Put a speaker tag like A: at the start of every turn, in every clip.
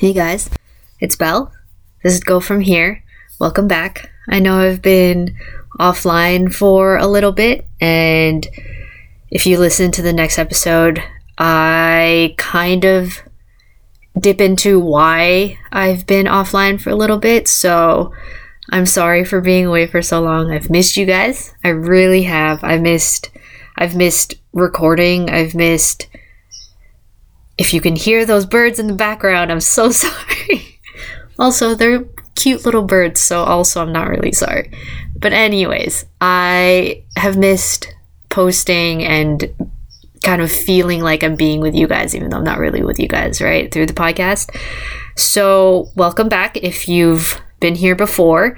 A: Hey guys, it's Belle. This is Go From Here. Welcome back. I know I've been offline for a little bit, and if you listen to the next episode, I kind of dip into why I've been offline for a little bit. So I'm sorry for being away for so long. I've missed you guys. I really have. I missed I've missed recording. I've missed if you can hear those birds in the background, I'm so sorry. also, they're cute little birds, so also I'm not really sorry. But, anyways, I have missed posting and kind of feeling like I'm being with you guys, even though I'm not really with you guys, right? Through the podcast. So, welcome back if you've been here before.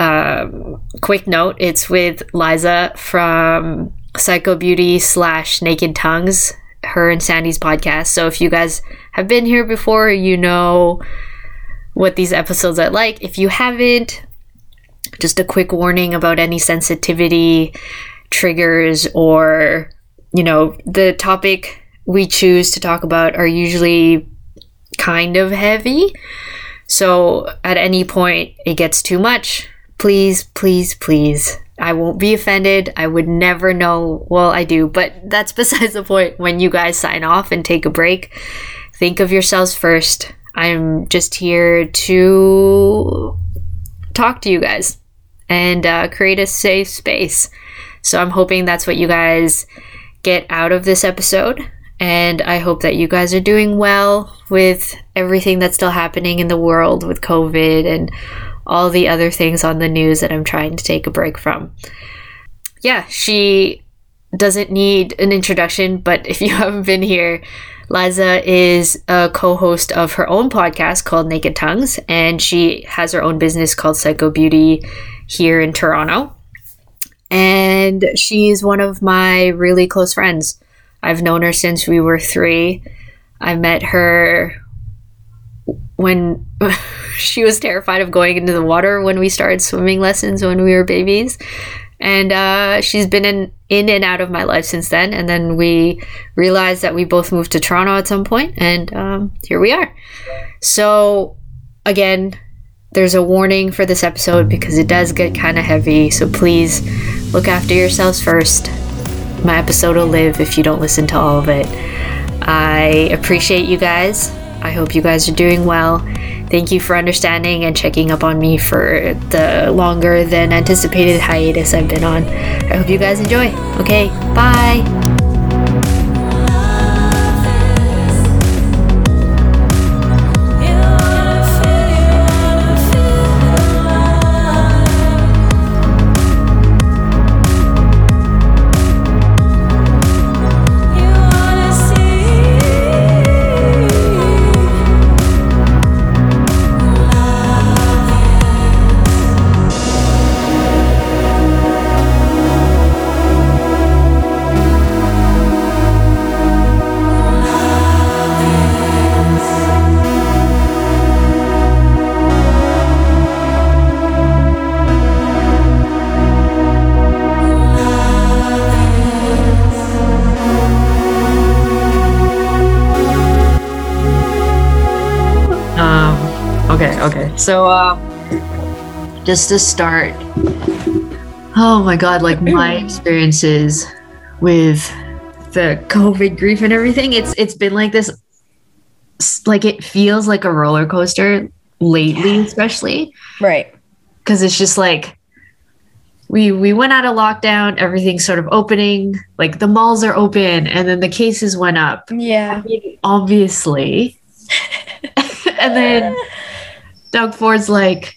A: Um, quick note it's with Liza from Psycho Beauty slash Naked Tongues her and Sandy's podcast. So if you guys have been here before, you know what these episodes are like. If you haven't, just a quick warning about any sensitivity triggers or, you know, the topic we choose to talk about are usually kind of heavy. So at any point it gets too much, please, please, please I won't be offended. I would never know. Well, I do, but that's besides the point. When you guys sign off and take a break, think of yourselves first. I'm just here to talk to you guys and uh, create a safe space. So I'm hoping that's what you guys get out of this episode. And I hope that you guys are doing well with everything that's still happening in the world with COVID and all the other things on the news that I'm trying to take a break from. Yeah, she doesn't need an introduction, but if you haven't been here, Liza is a co host of her own podcast called Naked Tongues, and she has her own business called Psycho Beauty here in Toronto. And she's one of my really close friends. I've known her since we were three. I met her when she was terrified of going into the water when we started swimming lessons when we were babies. And uh, she's been in, in and out of my life since then. And then we realized that we both moved to Toronto at some point, and um, here we are. So, again, there's a warning for this episode because it does get kind of heavy. So please look after yourselves first. My episode will live if you don't listen to all of it. I appreciate you guys. I hope you guys are doing well. Thank you for understanding and checking up on me for the longer than anticipated hiatus I've been on. I hope you guys enjoy. Okay, bye. So, uh, just to start, oh my god, like my experiences with the COVID grief and everything, it's it's been like this, like it feels like a roller coaster lately, especially.
B: Right.
A: Because it's just like we we went out of lockdown, everything's sort of opening, like the malls are open, and then the cases went up.
B: Yeah.
A: I mean, obviously. and then Doug Ford's like,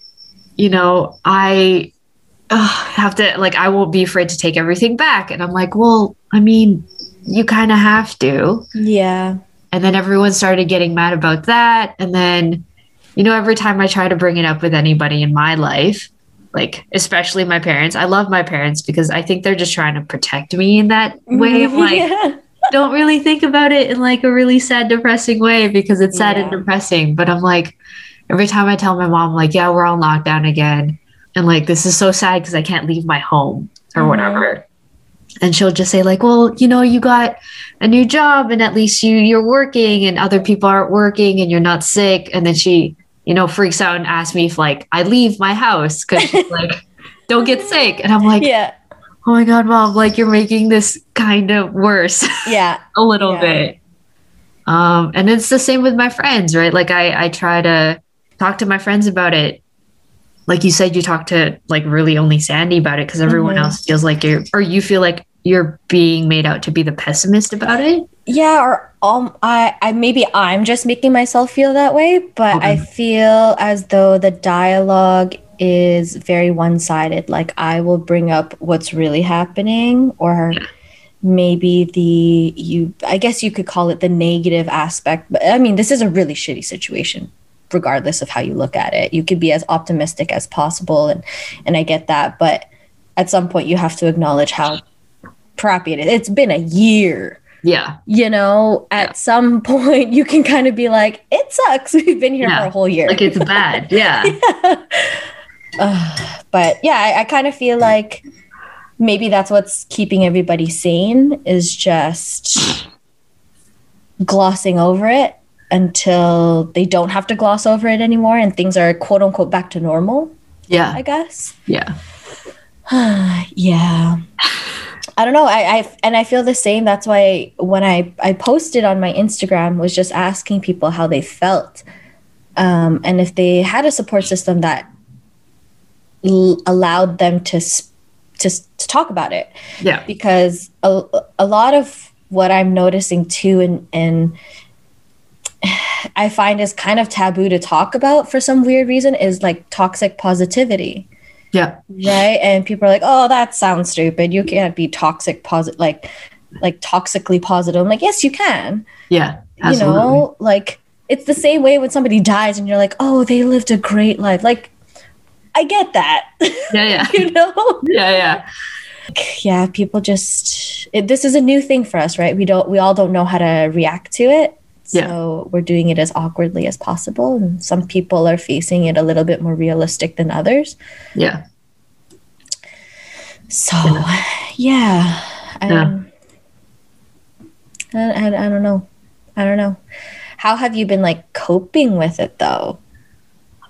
A: you know, I uh, have to, like, I won't be afraid to take everything back. And I'm like, well, I mean, you kind of have to.
B: Yeah.
A: And then everyone started getting mad about that. And then, you know, every time I try to bring it up with anybody in my life, like especially my parents, I love my parents because I think they're just trying to protect me in that way. I'm like, yeah. don't really think about it in like a really sad, depressing way because it's sad yeah. and depressing. But I'm like, every time I tell my mom, like, yeah, we're on lockdown again. And like, this is so sad because I can't leave my home or mm-hmm. whatever. and she'll just say like well you know you got a new job and at least you you're working and other people aren't working and you're not sick and then she you know freaks out and asks me if like i leave my house because like don't get sick and i'm like
B: Yeah.
A: oh my god mom like you're making this kind of worse
B: Yeah.
A: a little
B: Yeah.
A: bit um and it's the same with my friends right like i i try to talk to my friends about it like you said you talk to like really only sandy about it because everyone
B: Mhm.
A: else feels like you're or you feel like you're being made out to be the pessimist about it
B: Yeah, or um, I, I maybe I'm just making myself feel that way, but I feel as though the dialogue is very one-sided. Like I will bring up what's really happening, or
A: Yeah.
B: maybe the you. I guess you could call it the negative aspect. But I mean, this is a really shitty situation, regardless of how you look at it. You could be as optimistic as possible, and and I get that, but at some point you have to acknowledge how crappy it is. It's been a year
A: yeah
B: you know, at some point you can kind of be like, it sucks. We've been here
A: Yeah,
B: for a whole year.
A: like it's bad yeah
B: Ugh, but yeah, I, I kind of feel like maybe that's what's keeping everybody sane is just glossing over it until they don't have to gloss over it anymore and things are quote unquote back to normal,
A: yeah
B: I guess.
A: yeah
B: yeah. I don't know. I, I and I feel the same. That's why when I I posted on my Instagram was just asking people how they felt, um, and if they had a support system that l- allowed them to to to talk about it.
A: yeah
B: Because a, a lot of what I'm noticing too, and and I find is kind of taboo to talk about for some weird reason is like toxic positivity.
A: Yeah.
B: Right? And people are like oh that sounds stupid. You can't be toxic positive like like toxically positive. I'm like yes you can.
A: Yeah Absolutely.
B: you know like it's the same way when somebody dies and you're like oh they lived a great life. Like i get that.
A: Yeah yeah.
B: You know?
A: Yeah yeah.
B: Yeah people just it, this is a new thing for us right? We don't we all don't know how to react to it
A: Yeah.
B: so we're doing it as awkwardly as possible and some people are facing it a little bit more realistic than others
A: yeah
B: So, yeah, I,
A: Yeah.
B: I, I, I don't know. I don't know. How have you been like coping with it though?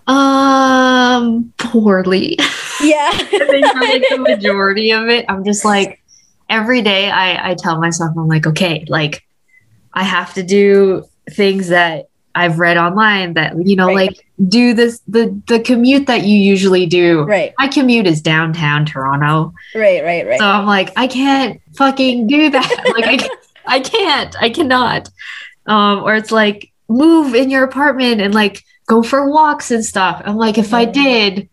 A: um poorly
B: Yeah.
A: I think like the majority of it, I'm just like every day I, I tell myself, I'm like, okay, like I have to do things that I've read online that, you know,
B: Right.
A: like do this the the commute that you usually do.
B: right,
A: My commute is downtown Toronto.
B: right, right, right.
A: So I'm like, I can't fucking do that. like I I can't. I cannot. Um, or it's like move in your apartment and like go for walks and stuff. I'm like, if I
B: Mhm.
A: did,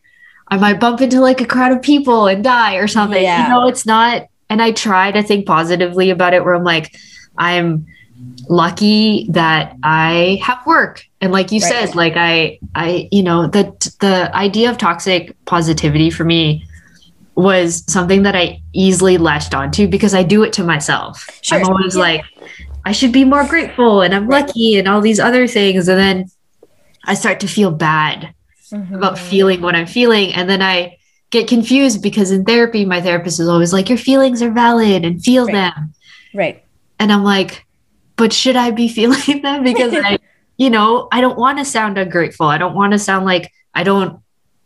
A: I might bump into like a crowd of people and die or something.
B: Yeah.
A: You know, it's not. And I try to think positively about it where I'm like, I'm lucky that I have work. And like you
B: Right.
A: said, like I I, you know, the the idea of toxic positivity for me was something that I easily latched onto because I do it to myself.
B: Sure.
A: I'm always
B: Yeah.
A: like, I should be more grateful and I'm
B: Right.
A: lucky and all these other things. And then I start to feel bad
B: Mhm.
A: about feeling what I'm feeling. And then I get confused because in therapy, my therapist is always like, Your feelings are valid and feel
B: Right.
A: them.
B: Right.
A: And I'm like, But should I be feeling them? Because I, you know, I don't want to sound ungrateful. I don't want to sound like I don't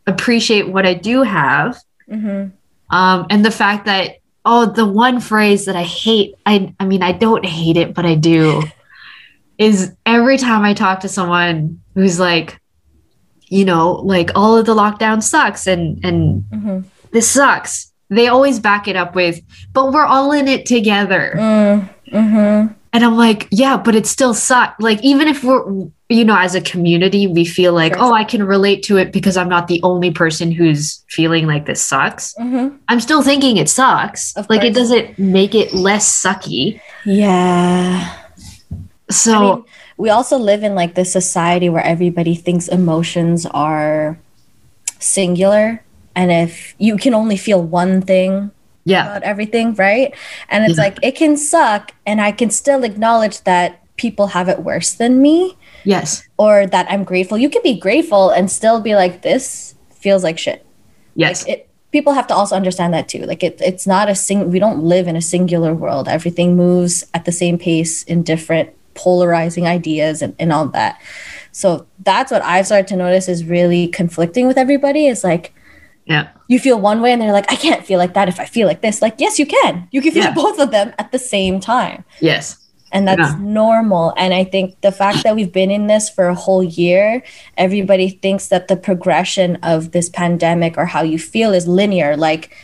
A: appreciate what I do have.
B: hmm
A: Um, and the fact that, oh, the one phrase that I hate, I, I mean, I don't hate it, but I do, is every time I talk to someone who's like, you know, like all of the lockdown sucks and and
B: hmm
A: this sucks. They always back it up with, but we're all in it together.
B: Mm-hmm.
A: And I'm like, yeah, but it still sucks. Like, even if we're, you know, as a community, we feel like, oh, I can relate to it because I'm not the only person who's feeling like this sucks.
B: hmm
A: I'm still thinking it sucks.
B: Of
A: like it doesn't make it less sucky.
B: Yeah.
A: So
B: I mean, we also live in like this society where everybody thinks emotions are singular. And if you can only feel one thing
A: yeah,
B: about everything, right? And it's
A: Yeah.
B: like it can suck, and I can still acknowledge that people have it worse than me,
A: yes,
B: or that I'm grateful. You can be grateful and still be like, this feels like shit.
A: yes,
B: Like it, people have to also understand that too. Like it, it's not a sing. We don't live in a singular world. Everything moves at the same pace in different polarizing ideas and, and all that. So that's what I've started to notice is really conflicting with everybody. Is like,
C: yeah,
B: you feel one way and they're like, I can't feel like that if I feel like this. Like, yes, you can. You can feel
C: Yeah.
B: both of them at the same time
C: Yes.
B: and that's
C: Yeah.
B: normal and i think the fact that we've been in this for a whole year everybody thinks that the progression of this pandemic or how you feel is linear like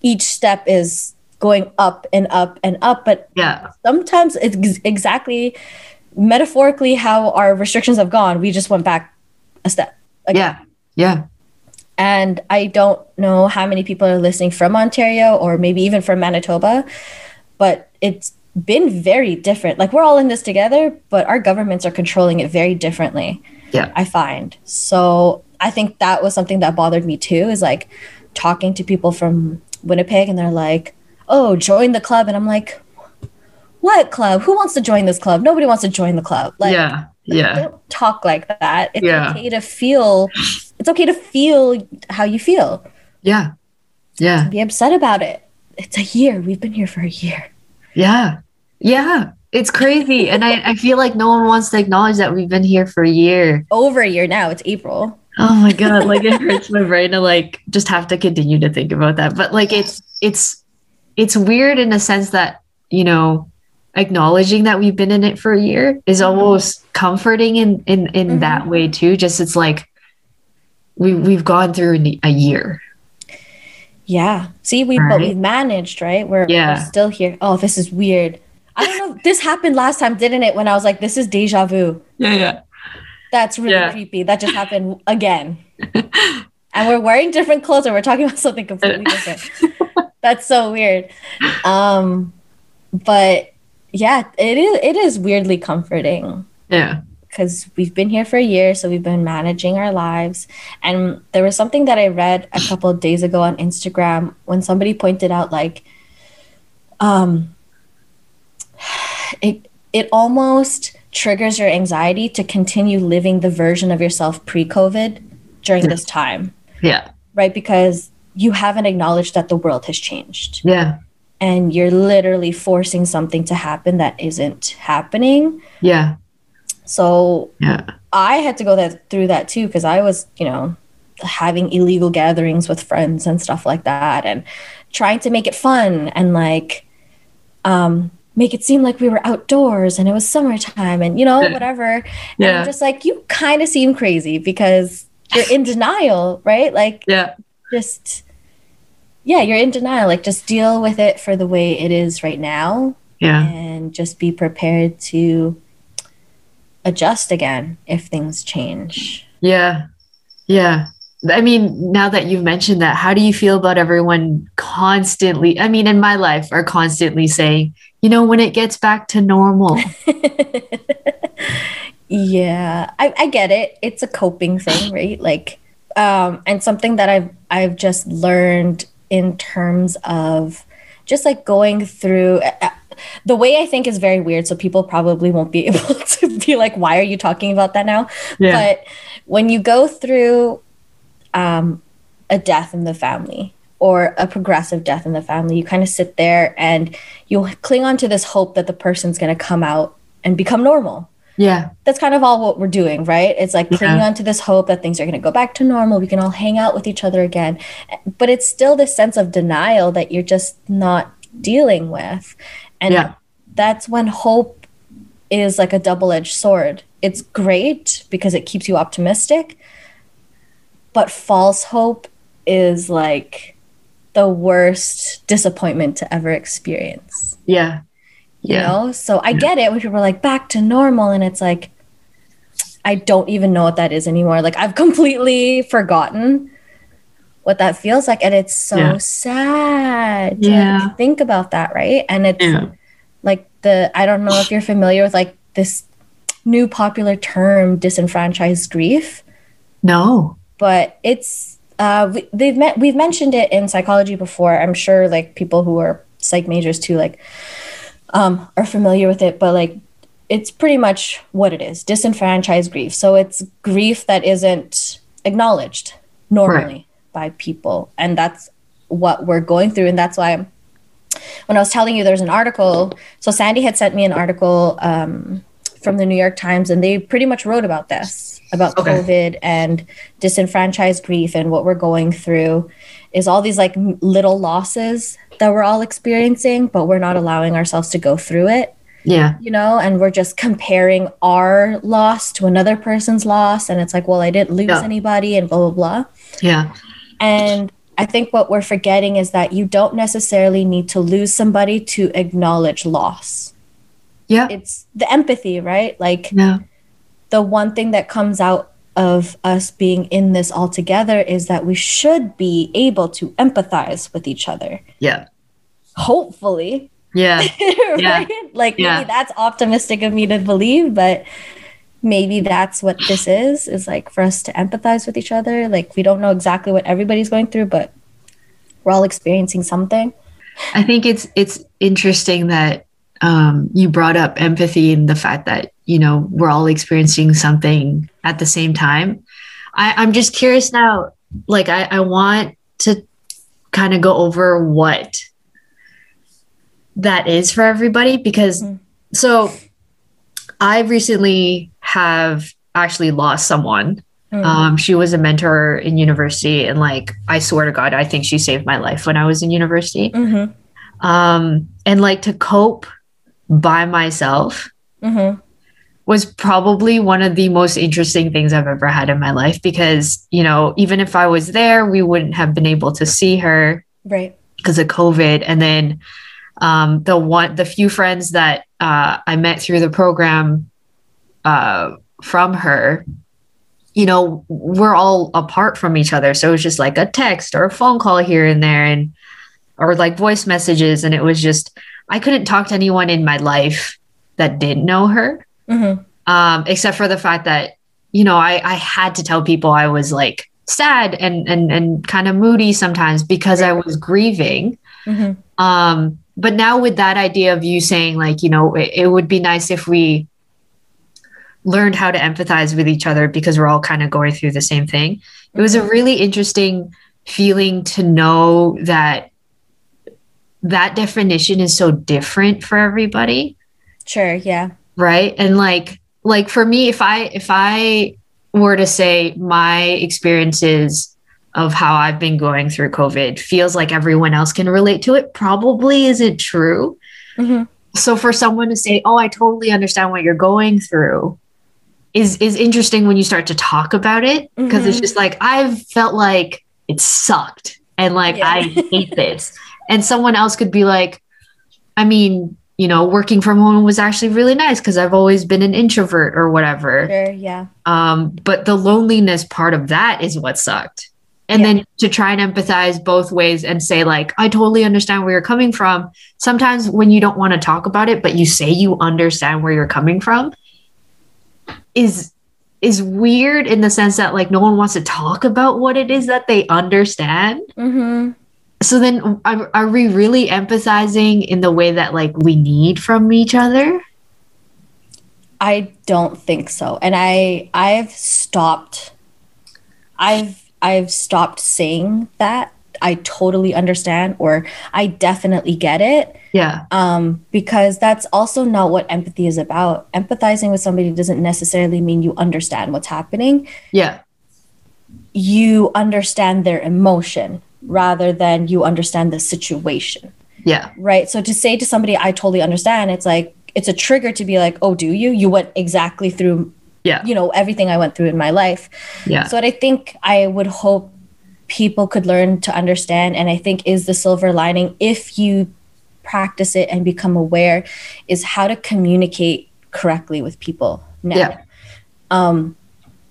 B: each step is going up and up and up but
C: Yeah.
B: sometimes it's exactly metaphorically how our restrictions have gone we just went back a step Like,
C: Yeah. Yeah.
B: And I don't know how many people are listening from Ontario or maybe even from Manitoba, but it's been very different. Like we're all in this together, but our governments are controlling it very differently.
C: Yeah.
B: I find. So I think that was something that bothered me too, is like talking to people from Winnipeg and they're like, oh, join the club. And I'm like, what club? Who wants to join this club? Nobody wants to join the club. Like,
C: yeah. Yeah.
B: don't talk like that. It's
C: Yeah.
B: okay to feel. It's okay to feel how you feel.
C: Yeah. Yeah.
B: Be upset about it. It's a year. We've been here for a year.
C: Yeah. Yeah. It's crazy. And I, I feel like no one wants to acknowledge that we've been here for a year.
B: Over a year now. It's April.
C: Oh my god, like it hurts my brain to like just have to continue to think about that. But like it's it's it's weird in a sense that, you know, acknowledging that we've been in it for a year is almost comforting in in in
B: Mhm.
C: that way too. Just it's like we we've gone through a year.
B: Yeah. See, we
C: Right.
B: but we've managed, right? We're,
C: Yeah.
B: we're still here. Oh, this is weird. I don't know. this happened last time, didn't it? When I was like, this is deja vu.
C: Yeah, yeah.
B: That's really
C: Yeah.
B: creepy. That just happened again. and we're wearing different clothes and we're talking about something completely different. That's so weird. Um, but yeah, it is it is weirdly comforting
C: Yeah.
B: Because we've been here for a year, so we've been managing our lives. And there was something that I read a couple of days ago on Instagram when somebody pointed out like um it it almost triggers your anxiety to continue living the version of yourself pre-COVID during this time,
C: Yeah.
B: right? Because you haven't acknowledged that the world has changed
C: Yeah.
B: and you're literally forcing something to happen that isn't happening.
C: Yeah.
B: So
C: Yeah.
B: I had to go that through that too because I was, you know, having illegal gatherings with friends and stuff like that and trying to make it fun and like um make it seem like we were outdoors and it was summertime and you know
C: Yeah.
B: whatever and I'm just like you kind of seem crazy because you're in denial right like
C: Yeah.
B: just yeah you're in denial like just deal with it for the way it is right now
C: Yeah.
B: and just be prepared to adjust again if things change.
C: Yeah. Yeah. I mean, now that you've mentioned that, how do you feel about everyone constantly? I mean, in my life, are constantly saying, you know, when it gets back to normal.
B: yeah, I, I get it. It's a coping thing, right? Like, um, and something that I've I've just learned in terms of just like going through the way I think is very weird. So people probably won't be able to be like, "Why are you talking about that now?"
C: Yeah.
B: But when you go through um, a death in the family or a progressive death in the family, you kind of sit there and you cling on to this hope that the person's going to come out and become normal.
C: yeah.
B: That's kind of all what we're doing, right? It's like clinging
C: Yeah.
B: on to this hope that things are going to go back to normal. We can all hang out with each other again. But it's still this sense of denial that you're just not dealing with. And
C: Yeah.
B: that's when hope is like a double edged sword. It's great because it keeps you optimistic, but false hope is like the worst disappointment to ever experience.
C: Yeah.
B: You
C: Yeah.
B: know? So I get it when people are like back to normal and it's like I don't even know what that is anymore. Like I've completely forgotten what that feels like and it's so
C: Yeah.
B: sad to
C: Yeah.
B: think about that, right? And it's
C: Yeah.
B: like the I don't know if you're familiar with like this new popular term disenfranchised grief,
C: No.
B: but it's uh we, they've met we've mentioned it in psychology before. I'm sure like people who are psych majors too like um are familiar with it, but like it's pretty much what it is, disenfranchised grief. So it's grief that isn't acknowledged normally. By people and that's what we're going through and that's why when i was telling you there's an article so sandy had sent me an article um, from the new york times and they pretty much wrote about this about
A: Okay.
B: covid and disenfranchised grief and what we're going through is all these like little losses that we're all experiencing but we're not allowing ourselves to go through it
A: Yeah.
B: you know, and we're just comparing our loss to another person's loss. And it's like, well, I didn't lose
A: Yeah.
B: anybody and blah, blah, blah.
A: Yeah.
B: And I think what we're forgetting is that you don't necessarily need to lose somebody to acknowledge loss.
A: Yeah.
B: It's the empathy, right? Like
A: Yeah.
B: the one thing that comes out of us being in this all together is that we should be able to empathize with each other.
A: Yeah.
B: Hopefully,
A: Yeah.
B: right? Like
A: Yeah.
B: maybe that's optimistic of me to believe, but maybe that's what this is, is like for us to empathize with each other. Like we don't know exactly what everybody's going through, but we're all experiencing something.
A: I think it's it's interesting that um, you brought up empathy and the fact that you know we're all experiencing something at the same time. I, I'm just curious now. Like I, I want to kind of go over what that is for everybody because
B: Mhm.
A: so I recently have actually lost someone
B: Mm.
A: um, she was a mentor in university, and like I swear to God, I think she saved my life when I was in university.
B: Mhm.
A: Um, and like to cope by myself
B: Mhm.
A: was probably one of the most interesting things I've ever had in my life because you know even if I was there, we wouldn't have been able to see her
B: Right.
A: because of COVID. And then um, the one, the few friends that uh, I met through the program uh, from her, you know, we're all apart from each other. So it was just like a text or a phone call here and there, and or like voice messages. And it was just I couldn't talk to anyone in my life that didn't know her,
B: Mhm.
A: um, except for the fact that you know I I had to tell people I was like sad and and and kind of moody sometimes because I was grieving.
B: Mhm.
A: Um, but now with that idea of you saying like, you know, it, it would be nice if we learned how to empathize with each other because we're all kind of going through the same thing. It was a really interesting feeling to know that that definition is so different for everybody
B: Sure. Yeah.
A: right and like like for me if i if i were to say my experiences of how i've been going through covid feels like everyone else can relate to it probably isn't true
B: Mhm.
A: so for someone to say oh i totally understand what you're going through is is interesting when you start to talk about it because it's
B: Mhm.
A: just like i've felt like it sucked and like
B: Yeah.
A: i hate this and someone else could be like i mean you know working from home was actually really nice because i've always been an introvert or whatever
B: Sure. Yeah.
A: um, but the loneliness part of that is what sucked and
B: Yeah.
A: then to try and empathize both ways and say like i totally understand where you're coming from sometimes when you don't want to talk about it but you say you understand where you're coming from is is weird in the sense that like no one wants to talk about what it is that they understand
B: Mm-hmm.
A: so then are, are we really empathizing in the way that like we need from each other
B: I don't think so. And I I've stopped I've I've stopped saying that. I totally understand or I definitely get it.
A: yeah
B: Um, because that's also not what empathy is about. Empathizing with somebody doesn't necessarily mean you understand what's happening.
A: yeah
B: You understand their emotion rather than you understand the situation.
A: yeah
B: Right. So to say to somebody, I totally understand, it's like, it's a trigger to be like, oh, do you? You went exactly through,
A: yeah
B: you know, everything I went through in my life.
A: yeah
B: So what I think I would hope people could learn to understand, and I think is the silver lining if you practice it and become aware, is how to communicate correctly with people now.
A: Yeah.
B: Um,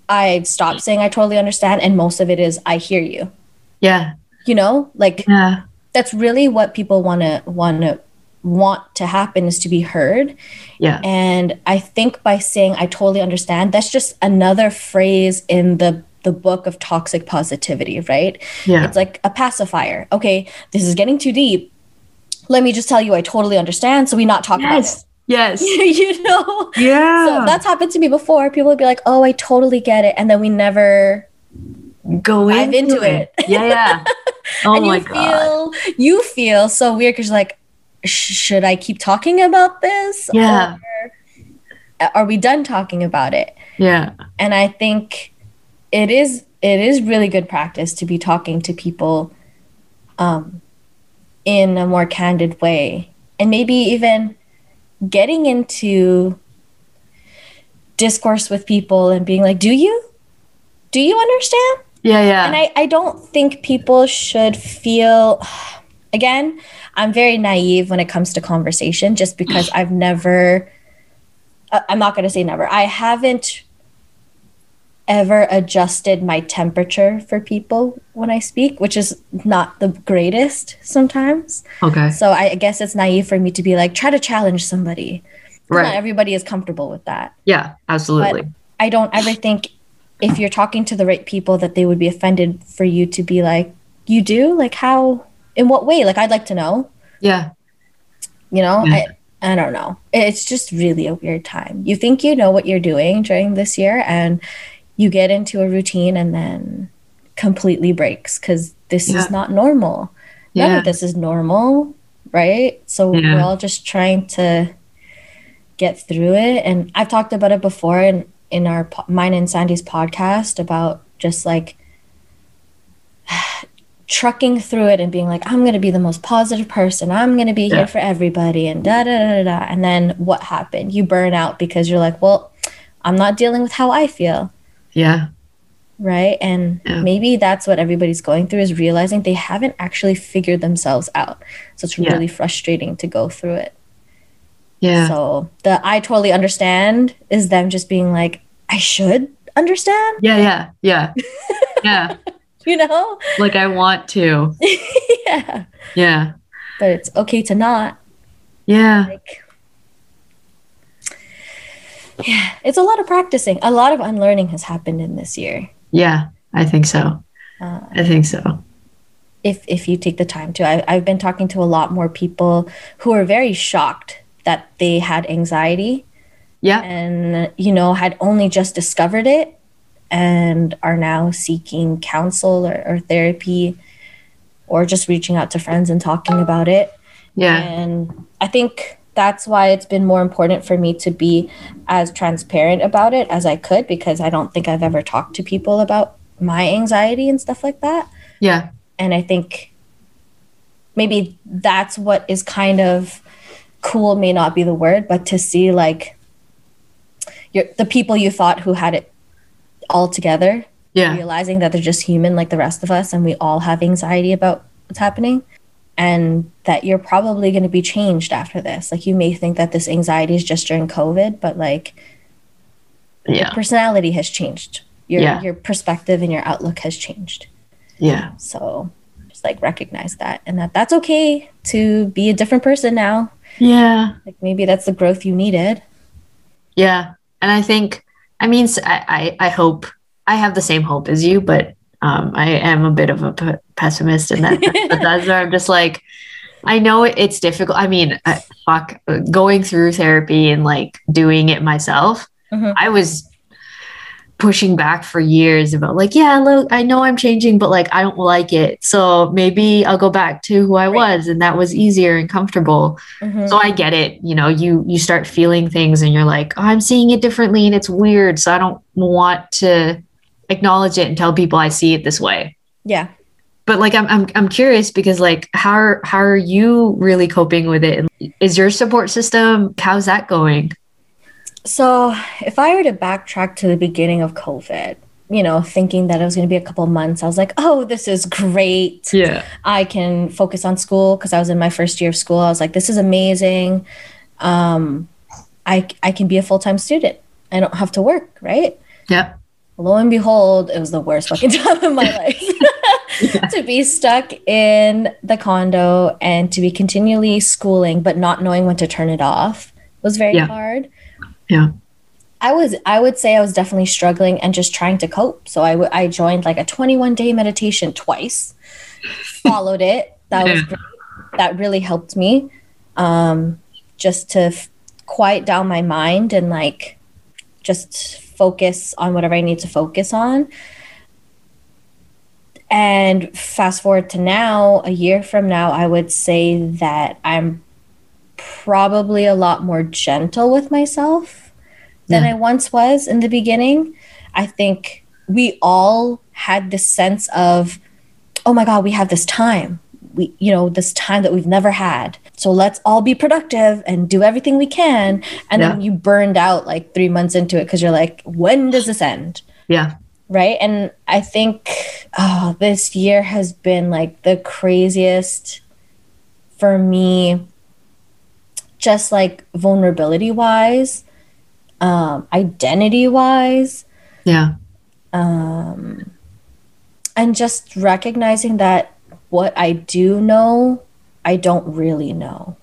B: I've stopped saying I totally understand, and most of it is I hear you.
A: yeah
B: You know, like
A: yeah
B: that's really what people want to want to want to happen is to be heard
A: yeah
B: and i think by saying i totally understand that's just another phrase in the the book of toxic positivity right
A: yeah
B: it's like a pacifier okay this is getting too deep let me just tell you i totally understand so we not talk
A: yes
B: about it Yes. you know
A: yeah
B: so that's happened to me before people would be like oh i totally get it and then we never
A: go
B: dive
A: into,
B: into
A: it.
B: it.
A: Yeah, yeah. Oh
B: and
A: my
B: you
A: god.
B: feel you feel so weird because you're like, should I keep talking about this?
A: Yeah.
B: Or uh, are we done talking about it?
A: Yeah.
B: And I think it is it is really good practice to be talking to people um, in a more candid way, and maybe even getting into discourse with people and being like, "Do you? Do you understand?"
A: Yeah, yeah.
B: and I, I don't think people should feel again i'm very naive when it comes to conversation just because i've never I- i'm not going to say never i haven't ever adjusted my temperature for people when i speak which is not the greatest sometimes
A: okay.
B: so i guess it's naive for me to be like try to challenge somebody
A: Right.
B: not everybody is comfortable with that
A: Yeah, absolutely.
B: I don't ever think if you're talking to the right people that they would be offended for you to be like, you do? Like how in what way? Like I'd like to know.
A: yeah.
B: You know?
A: Yeah.
B: I I don't know. It's just really a weird time. You think you know what you're doing during this year and you get into a routine and then completely breaks because this
A: Yeah.
B: is not normal. None
A: Yeah.
B: of this is normal, right? So
A: Yeah.
B: we're all just trying to get through it. And I've talked about it before in in our mine and Sandy's podcast about just like trucking through it and being like, I'm gonna be the most positive person. I'm gonna be
A: Yeah.
B: here for everybody, and da da da da. da. And then what happened? You burn out because you're like, well, I'm not dealing with how I feel
A: Yeah.
B: right and
A: Yeah.
B: maybe that's what everybody's going through is realizing they haven't actually figured themselves out so it's
A: Yeah.
B: really frustrating to go through it
A: Yeah.
B: so the i totally understand is them just being like i should understand
A: yeah, yeah. Yeah. yeah.
B: you know
A: Like I want to.
B: yeah
A: Yeah.
B: but it's okay to not
A: Yeah.
B: like yeah it's a lot of practicing a lot of unlearning has happened in this year
A: Yeah. I think so.
B: uh,
A: I think so.
B: if if you take the time to. I, I've been talking to a lot more people who are very shocked that they had anxiety
A: Yeah.
B: and you know had only just discovered it and are now seeking counsel or, or therapy or just reaching out to friends and talking about it.
A: Yeah.
B: And I think that's why it's been more important for me to be as transparent about it as I could because I don't think I've ever talked to people about my anxiety and stuff like that
A: Yeah.
B: and I think maybe that's what is kind of cool may not be the word, but to see like your the people you thought who had it all together,
A: Yeah.
B: realizing that they're just human like the rest of us and we all have anxiety about what's happening and that you're probably going to be changed after this. Like you may think that this anxiety is just during COVID, but like
A: Yeah.
B: your personality has changed. Your
A: Yeah.
B: your perspective and your outlook has changed.
A: Yeah.
B: So just like recognize that and that that's okay to be a different person now.
A: Yeah.
B: Like maybe that's the growth you needed.
A: Yeah. And I think, I mean, I I hope I have the same hope as you, but um, I am a bit of a p- pessimist in that. but that's where I'm just like, I know it's difficult. I mean, I, fuck, going through therapy and like doing it myself,
B: Mhm.
A: I was pushing back for years about like, yeah, look, I know I'm changing, but like, I don't like it. So maybe I'll go back to who I
B: Right.
A: was. And that was easier and comfortable
B: Mhm.
A: so i get it you know you you start feeling things and you're like oh, i'm seeing it differently and it's weird so i don't want to acknowledge it and tell people i see it this way
B: Yeah.
A: but like i'm i'm, I'm curious because like how are, how are you really coping with it and is your support system how's that going
B: So if I were to backtrack to the beginning of COVID, you know, thinking that it was going to be a couple months, I was like, oh, this is great.
A: yeah
B: I can focus on school because I was in my first year of school. I was like, this is amazing. Um, I, I can be a full time student. I don't have to work, right?
A: yeah
B: lo and behold, it was the worst fucking time of my life to be stuck in the condo and to be continually schooling but not knowing when to turn it off was very
A: Yeah.
B: hard.
A: Yeah.
B: I was I would say I was definitely struggling and just trying to cope. So I w- I joined like a 21 day meditation twice. Followed it. That was great. That really helped me um just to f- quiet down my mind and like just focus on whatever I need to focus on. And fast forward to now, a year from now, I would say that I'm probably a lot more gentle with myself than
A: Yeah.
B: I once was in the beginning. I think we all had this sense of, oh my God, we have this time. We, you know, this time that we've never had. So let's all be productive and do everything we can. And then you burned out like three months into it because you're like, when does this end?
A: Yeah.
B: right and i think oh this year has been like the craziest for me just like vulnerability wise um identity wise
A: Yeah.
B: um and just recognizing that what i do know i don't really know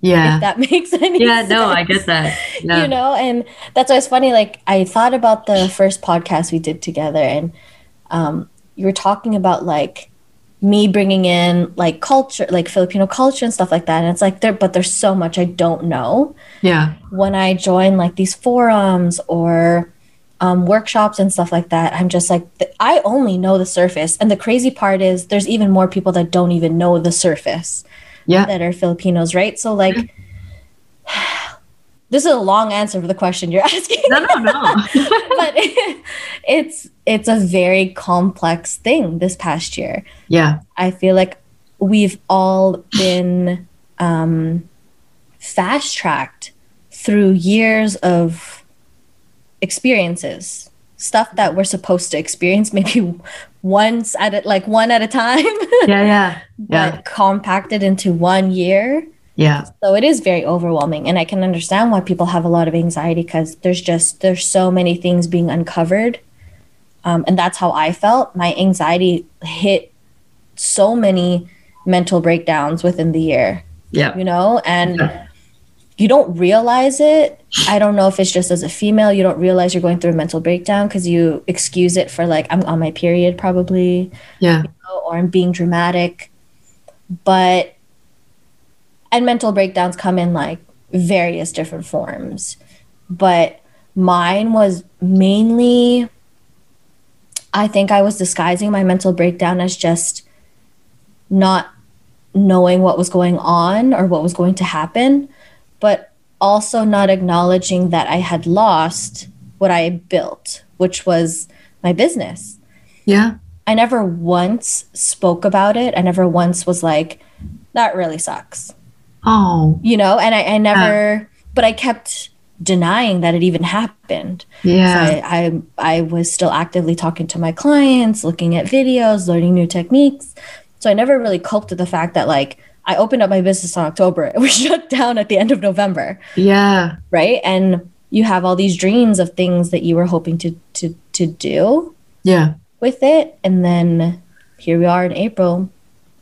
A: Yeah.
B: if that makes any sense.
A: Yeah.
B: sense
A: No, I get that. Yeah.
B: you know and that's why it's funny like i thought about the first podcast we did together and um, you were talking about like me bringing in like culture like filipino culture and stuff like that and it's like there but there's so much i don't know
A: Yeah.
B: when i join like these forums or um, workshops and stuff like that i'm just like i only know the surface and the crazy part is there's even more people that don't even know the surface
A: Yeah.
B: that are Filipinos, right? So like this is a long answer for the question you're asking.
A: No, no, no.
B: but it's it's a very complex thing this past year.
A: yeah.
B: I feel like we've all been um, fast tracked through years of experiences, stuff that we're supposed to experience maybe once at a, like one at a time,
A: Yeah. Yeah.
B: but
A: Yeah.
B: compacted into one year.
A: Yeah.
B: So it is very overwhelming, and I can understand why people have a lot of anxiety because there's just there's so many things being uncovered, um, and that's how I felt. My anxiety hit so many mental breakdowns within the year,
A: Yeah.
B: you know, and
A: Yeah.
B: You don't realize it. I don't know if it's just as a female you don't realize you're going through a mental breakdown because you excuse it for like I'm on my period probably
A: Yeah.
B: or I'm being dramatic. But and mental breakdowns come in like various different forms. But mine was mainly I think I was disguising my mental breakdown as just not knowing what was going on or what was going to happen, but also not acknowledging that I had lost what I built, which was my business.
A: Yeah.
B: I never once spoke about it. I never once was like, that really sucks,
A: Oh.
B: you know? And I, I never, but I kept denying that it even happened.
A: Yeah.
B: So I, I, I was still actively talking to my clients, looking at videos, learning new techniques. So I never really coped with the fact that like I opened up my business in October. It was shut down at the end of November
A: yeah.
B: right and you have all these dreams of things that you were hoping to to to do
A: Yeah.
B: with it and then here we are in april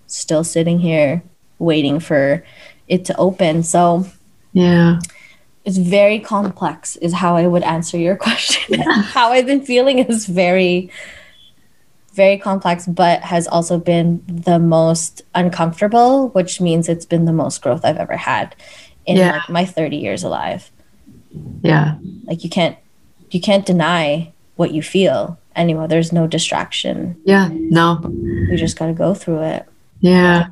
B: still sitting here waiting for it to open so
A: Yeah.
B: it's very complex is how i would answer your question how i've been feeling is very very complex but has also been the most uncomfortable which means it's been the most growth i've ever had in
A: Yeah.
B: like my 30 years alive
A: Yeah.
B: like you can't you can't deny what you feel anymore there's no distraction
A: Yeah. No.
B: you just got to go through it
A: Yeah.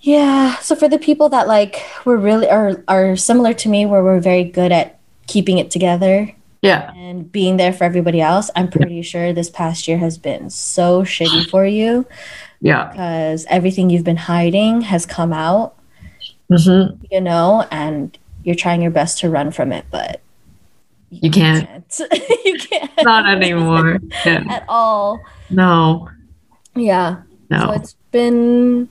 B: yeah so for the people that like were really are are similar to me where we're very good at keeping it together
A: Yeah.
B: and being there for everybody else i'm pretty sure this past year has been so shitty for you
A: Yeah.
B: because everything you've been hiding has come out
A: hmm
B: you know and you're trying your best to run from it but
A: You can't.
B: can't. you can't
A: Not anymore. Yeah.
B: at all
A: No.
B: yeah
A: no So
B: it's been,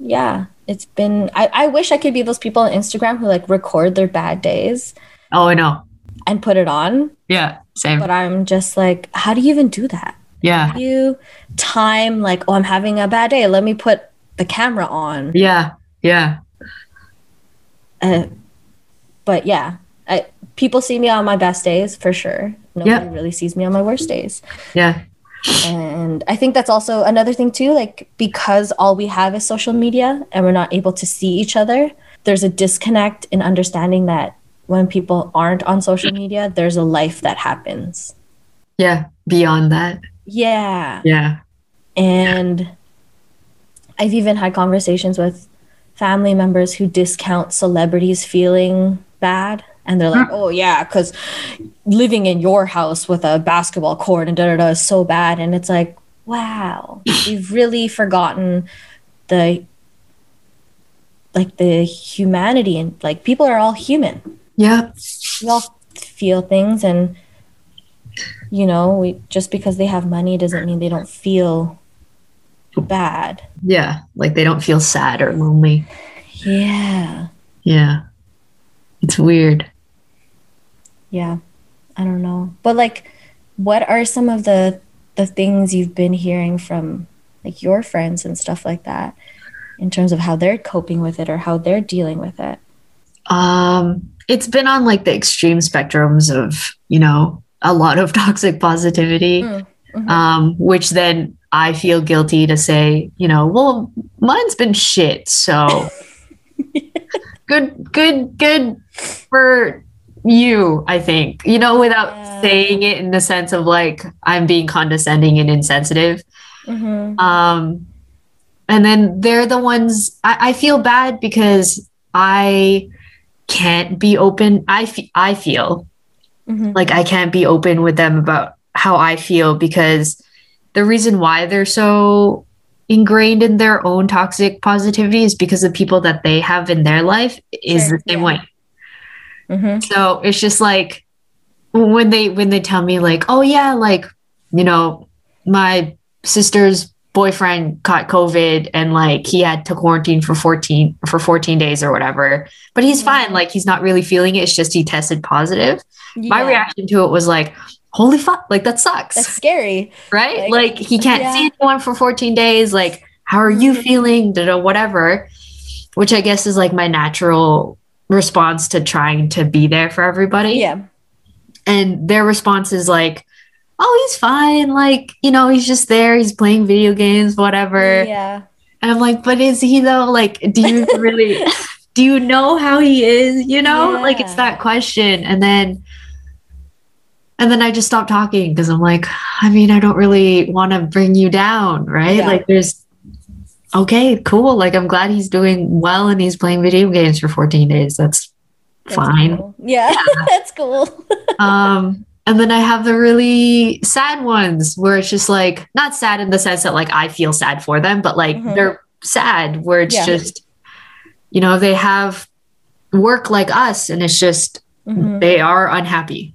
B: yeah, it's been. I, I wish I could be those people on Instagram who like record their bad days
A: Oh, I know.
B: And put it on.
A: Yeah. Same.
B: But I'm just like, how do you even do that?
A: Yeah.
B: How do you time like, oh, I'm having a bad day. Let me put the camera on.
A: Yeah. Yeah.
B: Uh, but yeah, I, people see me on my best days for sure. Nobody
A: Yeah.
B: really sees me on my worst days.
A: Yeah.
B: And I think that's also another thing too, like because all we have is social media and we're not able to see each other, there's a disconnect in understanding that when people aren't on social media, there's a life that happens.
A: Yeah. Beyond that.
B: Yeah.
A: Yeah.
B: And I've even had conversations with family members who discount celebrities feeling bad. And they're like, oh, yeah, because living in your house with a basketball court and da da da is so bad. And it's like, wow, we've really forgotten the like the humanity and like people are all human.
A: Yeah.
B: We all feel things and you know, we just because they have money doesn't mean they don't feel bad.
A: Yeah. Like they don't feel sad or lonely.
B: Yeah.
A: Yeah. It's weird.
B: Yeah. I don't know. But like what are some of the the things you've been hearing from like your friends and stuff like that in terms of how they're coping with it or how they're dealing with it?
A: Um, it's been on like the extreme spectrums of, you know, a lot of toxic positivity,
B: Mm, mhm.
A: um, which then I feel guilty to say, you know, well, mine's been shit. So good, good, good for you, I think, you know, without
B: Yeah.
A: saying it in the sense of like I'm being condescending and insensitive.
B: Mhm.
A: Um, and then they're the ones I, I feel bad because I can't be open. I, fe- I feel
B: Mhm.
A: like I can't be open with them about how I feel because the reason why they're so ingrained in their own toxic positivity is because the people that they have in their life is
B: Sure,
A: the same
B: yeah.
A: way.
B: Mhm.
A: So it's just like when they when they tell me like, oh yeah, like you know, my sister's boyfriend caught COVID and like he had to quarantine for 14 for 14 days or whatever. But he's
B: Yeah.
A: fine. Like he's not really feeling it. It's just he tested positive. My reaction to it was like, holy fuck, like that sucks.
B: That's scary.
A: right?
B: like,
A: Like, he can't
B: yeah.
A: see anyone for 14 days. Like, how are you
B: Mhm.
A: feeling? Da, da, whatever. Which I guess is like my natural response to trying to be there for everybody
B: Yeah.
A: and their response is like oh he's fine. Like you know he's just there. He's playing video games whatever.
B: Yeah.
A: and i'm like but is he though? Like do you really do you know how he is you know? Like it's that question. And then and then i just stopped talking because i'm like i mean i don't really want to bring you down right?
B: Yeah.
A: like there's okay cool. Like i'm glad he's doing well and he's playing video games for 14 days. That's
B: That's
A: fine.
B: cool. Yeah. That's cool.
A: um and then i have the really sad ones where it's just like not sad in the sense that like i feel sad for them but like
B: Mhm.
A: they're sad where it's
B: Yeah.
A: just you know they have work like us and it's just
B: Mhm.
A: they are unhappy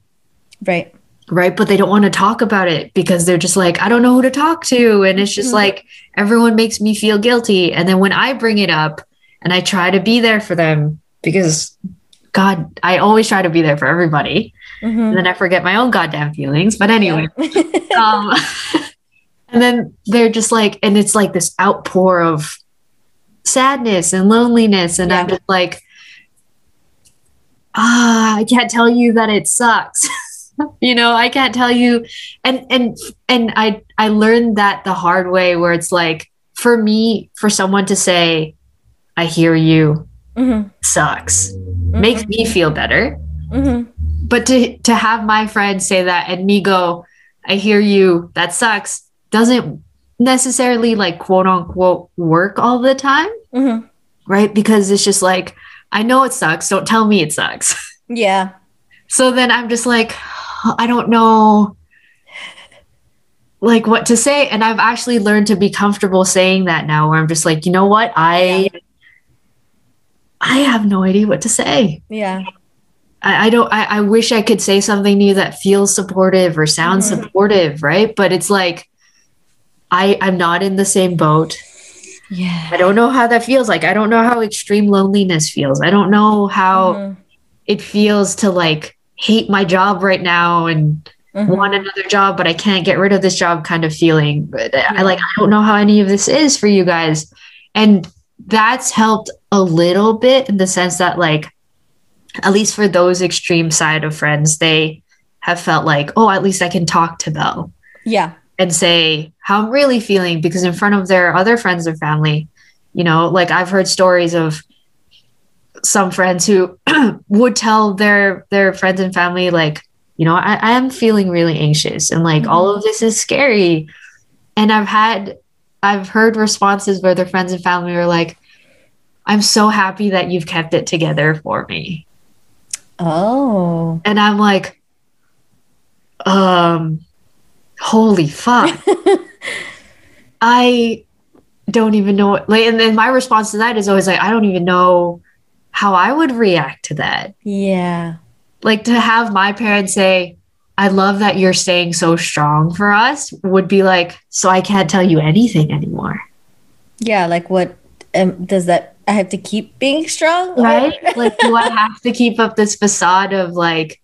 B: Right.
A: right but they don't want to talk about it because they're just like i don't know who to talk to and it's just
B: Mhm.
A: like everyone makes me feel guilty and then when i bring it up and i try to be there for them because god i always try to be there for everybody
B: Mhm.
A: and then I forget my own goddamn feelings. But anyway,
B: Yeah.
A: um, and then they're just like, and it's like this outpour of sadness and loneliness, and I'm just like, ah, I can't tell you that it sucks. you know, I can't tell you, and and and I I learned that the hard way, where it's like, for me, for someone to say, I hear you,
B: Mhm.
A: sucks,
B: Mhm.
A: makes me feel better
B: Mhm.
A: But to to have my friend say that and me go i hear you. That sucks doesn't necessarily like quote unquote work all the time.
B: Mhm.
A: right? Because it's just like i know it sucks. Don't tell me it sucks.
B: Yeah.
A: so then i'm just like i don't know like what to say. And i've actually learned to be comfortable saying that now where i'm just like you know what? I i have no idea what to say.
B: Yeah.
A: I, I don't I, I wish I could say something to you that feels supportive or sounds
B: Mhm.
A: supportive, right? But it's like I I'm not in the same boat.
B: Yeah.
A: I don't know how that feels like. I don't know how extreme loneliness feels. I don't know how
B: Mhm.
A: it feels to like hate my job right now and
B: Mhm.
A: want another job, but I can't get rid of this job kind of feeling. But I like I don't know how any of this is for you guys. And that's helped a little bit in the sense that like at least for those extreme side of friends, they have felt like, oh, at least I can talk to Belle
B: Yeah.
A: and say how I'm really feeling because in front of their other friends or family, you know, like I've heard stories of some friends who would tell their their friends and family like you know, I, I am feeling really anxious and like all mm-hmm. of this is scary. And I've had, I've heard responses where their friends and family are like, I'm so happy that you've kept it together for me.
B: Oh.
A: And I'm like, um, holy fuck. I don't even know what, like, and then my response to that is always like, I don't even know how I would react to that.
B: Yeah.
A: Like to have my parents say, I love that you're staying so strong for us would be like, so I can't tell you anything anymore.
B: Yeah. Like, what um, does that? I have to keep being strong,
A: right? like, do I have to keep up this facade of like,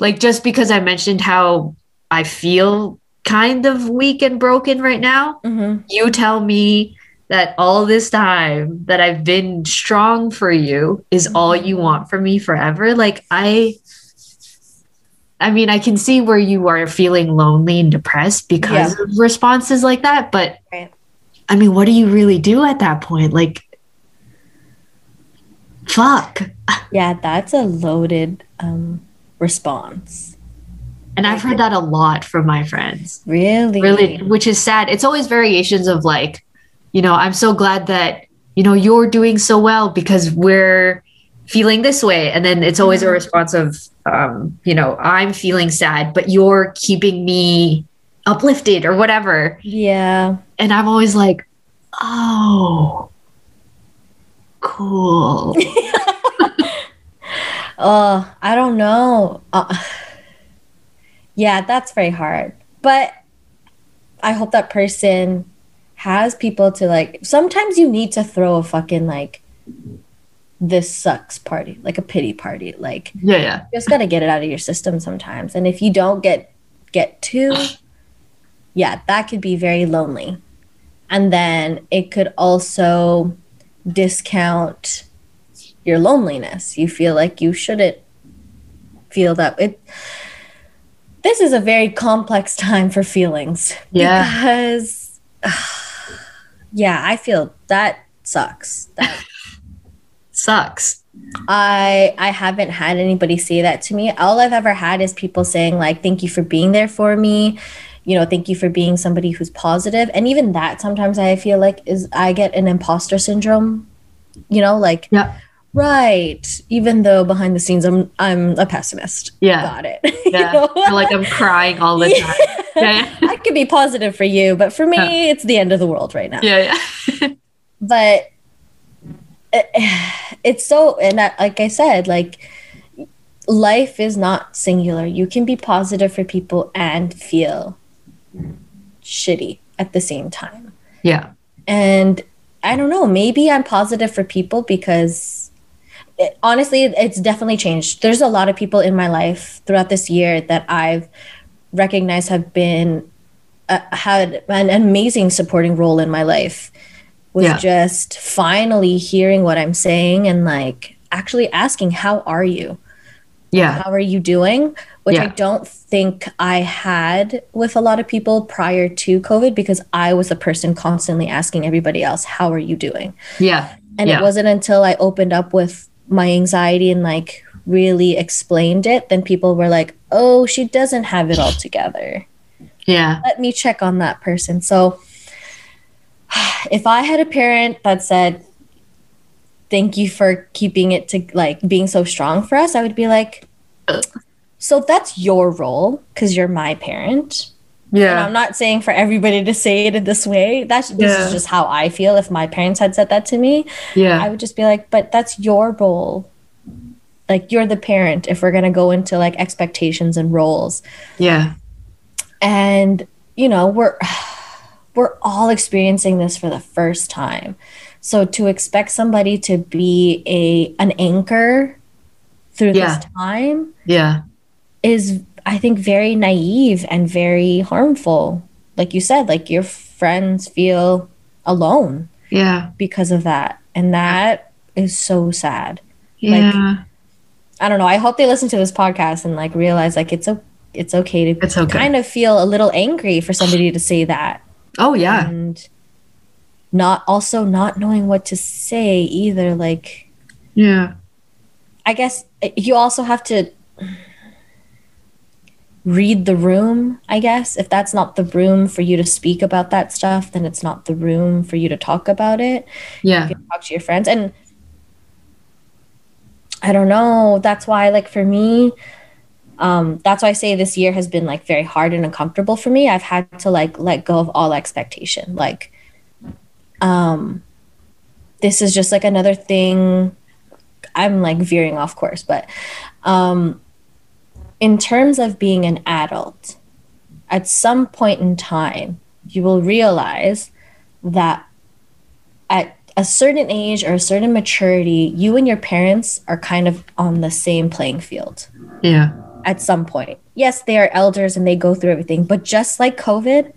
A: like just because I mentioned how I feel kind of weak and broken right now,
B: Mm-hmm.
A: you tell me that all this time that I've been strong for you is all you want from me forever. Like, I. I mean, I can see where you are feeling lonely and depressed because
B: Yeah.
A: of responses like that, but
B: Right.
A: I mean, what do you really do at that point? Like, fuck.
B: Yeah, that's a loaded um, response.
A: And I've heard that a lot from my friends.
B: Really?
A: Really, which is sad. It's always variations of like, you know, I'm so glad that, you know, you're doing so well because we're feeling this way. And then it's always a
B: Mhm.
A: response of, um, you know, I'm feeling sad, but you're keeping me uplifted or whatever.
B: Yeah.
A: And I'm always like, oh, cool.
B: Oh, I don't know. Uh, yeah, that's very hard. But I hope that person has people to like. Sometimes you need to throw a fucking like this sucks party, like a pity party. Like
A: yeah, yeah.
B: you just got to get it out of your system sometimes. And if you don't get get to, yeah, that could be very lonely. And then it could also discount your loneliness. You feel like you shouldn't feel that it this is a very complex time for feelings
A: Yeah.
B: because yeah, I feel that sucks. That
A: Sucks.
B: I I haven't had anybody say that to me. All I've ever had is people saying like thank you for being there for me. You know, thank you for being somebody who's positive. And even that sometimes I feel like is I get an imposter syndrome. You know, like
A: Yeah.
B: Right, even though behind the scenes I'm I'm a pessimist.
A: Yeah.
B: Got it. You
A: Yeah.
B: know?
A: Like I'm crying all the time. Yeah.
B: I could be positive for you, but for me
A: Yeah.
B: it's the end of the world right now.
A: Yeah. Yeah.
B: but it, it's so and I, like i said like life is not singular you can be positive for people and feel shitty at the same time
A: Yeah.
B: and i don't know maybe i'm positive for people because it, honestly it's definitely changed there's a lot of people in my life throughout this year that i've recognized have been uh, had an amazing supporting role in my life with
A: Yeah.
B: just finally hearing what i'm saying and like actually asking how are you
A: Yeah.
B: how are you doing which i don't think i had with a lot of people prior to covid because i was the person constantly asking everybody else how are you doing
A: Yeah.
B: and
A: Yeah.
B: it wasn't until i opened up with my anxiety and like really explained it then people were like oh she doesn't have it all together
A: Yeah.
B: let me check on that person so if i had a parent that said thank you for keeping it to like being so strong for us i would be like
A: Uh.
B: so that's your role because you're my parent and
A: Yeah.
B: i'm not saying for everybody to say it in this way that's this
A: Yeah.
B: is just how i feel if my parents had said that to me
A: yeah, I
B: would just be like, but that's your role. Like you're the parent if we're gonna go into like expectations and roles.
A: Yeah.
B: And you know, we're we're all experiencing this for the first time. So to expect somebody to be a an anchor through
A: Yeah.
B: this time
A: Yeah.
B: is I think very naive and very harmful. Like you said, like your friends feel alone
A: Yeah.
B: because of that. And that is so sad.
A: Yeah.
B: I don't know. I hope they listen to this podcast and like realize like it's a it's okay to
A: It's okay.
B: kind of feel a little angry for somebody to say that
A: oh yeah.
B: and not also not knowing what to say either. Like
A: Yeah.
B: I guess uh, you also have to read the room, I guess. If that's not the room for you to speak about that stuff, then it's not the room for you to talk about it.
A: Yeah.
B: You can talk to your friends. And I don't know. That's why, like, for me, um, that's why I say this year has been like very hard and uncomfortable for me. I've had to like let go of all expectation. Like, um, this is just like another thing. I'm like veering off course, but um, in terms of being an adult, at some point in time, you will realize that at a certain age or a certain maturity, you and your parents are kind of on the same playing field
A: Yeah.
B: at some point. Yes, they are elders and they go through everything, but just like COVID,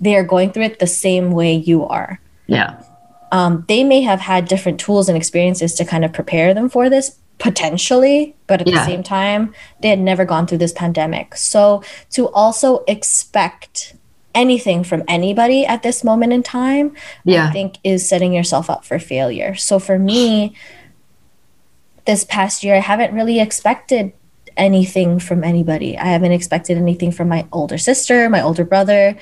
B: they are going through it the same way you are.
A: Yeah.
B: Um, they may have had different tools and experiences to kind of prepare them for this potentially, but at
A: Yeah.
B: the same time, they had never gone through this pandemic. So to also expect anything from anybody at this moment in time, I think is setting yourself up for failure. So for me, this past year, I haven't really expected anything from anybody. I haven't expected anything from my older sister, my older brother,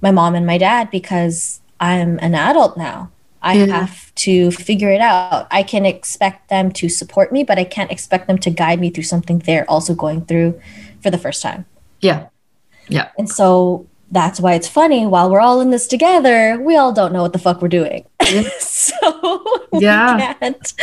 B: my mom, and my dad because I'm an adult now. I
A: Yeah.
B: have to figure it out. I can expect them to support me, but I can't expect them to guide me through something they're also going through for the first time.
A: Yeah. Yeah.
B: And so that's why it's funny. While we're all in this together, we all don't know what the fuck we're doing. so we
A: Yeah.
B: can't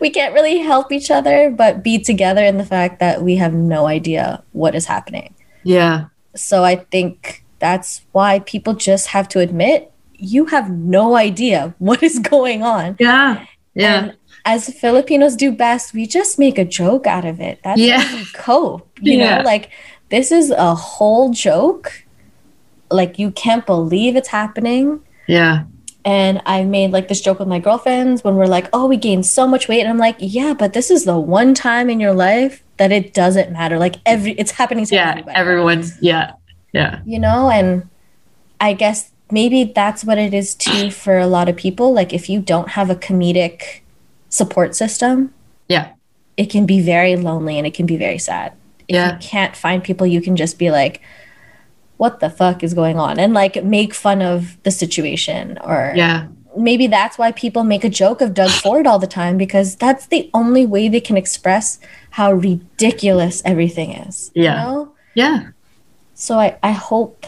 B: we can't really help each other, but be together in the fact that we have no idea what is happening.
A: Yeah.
B: So I think that's why people just have to admit you have no idea what is going on.
A: Yeah. Yeah.
B: And as Filipinos do best, we just make a joke out of it. That's
A: Yeah.
B: how we cope. You
A: Yeah.
B: know, like this is a whole joke. Like you can't believe it's happening.
A: Yeah.
B: And I made like this joke with my girlfriends when we're like, oh, we gained so much weight. And I'm like, yeah, but this is the one time in your life that it doesn't matter. Like every it's happening to
A: Yeah.
B: everybody
A: Everyone's yeah. Yeah.
B: you know and i guess maybe that's what it is too for a lot of people like if you don't have a comedic support system
A: Yeah.
B: it can be very lonely and it can be very sad if
A: Yeah.
B: you can't find people you can just be like what the fuck is going on and like make fun of the situation or
A: Yeah.
B: maybe that's why people make a joke of Doug Ford all the time because that's the only way they can express how ridiculous everything is.
A: Yeah.
B: You know?
A: Yeah.
B: So I, I hope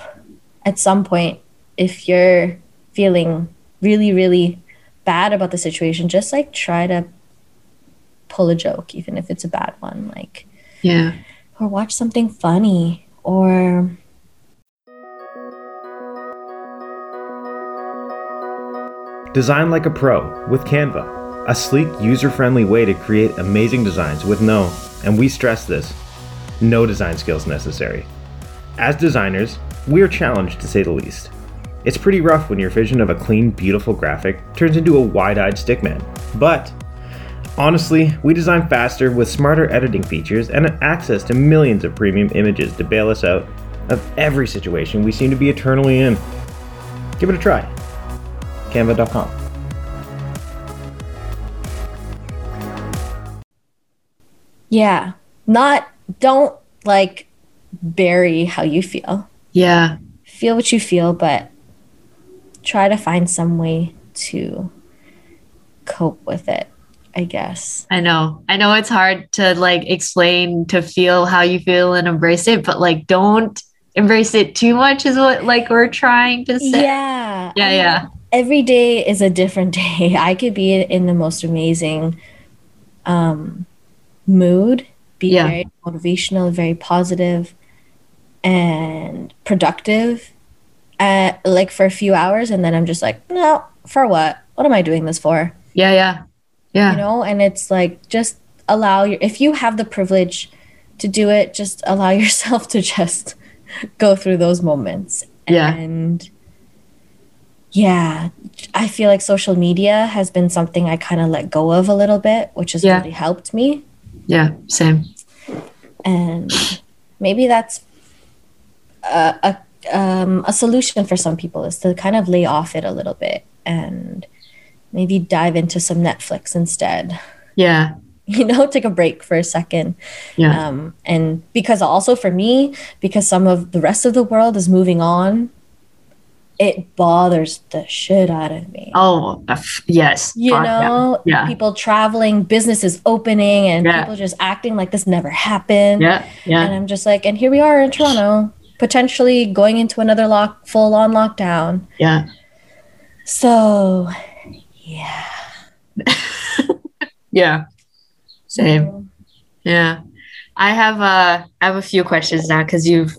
B: at some point, if you're feeling really, really bad about the situation, just like try to pull a joke, even if it's a bad one, like,
A: Yeah.
B: or watch something funny, or
D: Design like a pro with Canva, a sleek, user friendly way to create amazing designs with no, and we stress this, no design skills necessary. As designers, we are challenged to say the least. It's pretty rough when your vision of a clean, beautiful graphic turns into a wide eyed stickman. But honestly, we design faster with smarter editing features and access to millions of premium images to bail us out of every situation we seem to be eternally in. Give it a try. Canva.com.
B: yeah, not, don't like bury how you feel.
A: Yeah.
B: Feel what you feel, but try to find some way to cope with it, I guess.
A: I know. I know it's hard to like explain to feel how you feel and embrace it, but like don't embrace it too much is what like we're trying to say.
B: Yeah.
A: Yeah,
B: I mean,
A: yeah.
B: Every day is a different day. I could be in the most amazing um, mood, be
A: Yeah.
B: very motivational, very positive, and productive, uh, like for a few hours, and then I'm just like, no, for what? What am I doing this for?
A: Yeah, yeah. Yeah.
B: you know and it's like just allow your if you have the privilege to do it just allow yourself to just go through those moments
A: Yeah.
B: and yeah i feel like social media has been something i kind of let go of a little bit which has
A: Yeah.
B: really helped me
A: yeah. Same.
B: and maybe that's a, a, um, a solution for some people is to kind of lay off it a little bit and maybe dive into some netflix instead
A: Yeah.
B: you know, take a break for a second.
A: Yeah.
B: Um, and because also for me, because some of the rest of the world is moving on, it bothers the shit out of me.
A: oh, uh, yes.
B: You
A: Fuck yeah.
B: know,
A: Yeah.
B: people traveling, businesses opening, and
A: Yeah.
B: people just acting like this never happened.
A: Yeah. Yeah.
B: And I'm just like, and here we are in Toronto, potentially going into another lock, full on lockdown.
A: Yeah.
B: So, yeah.
A: Yeah. Same. Yeah. I have uh I have a few questions now because you've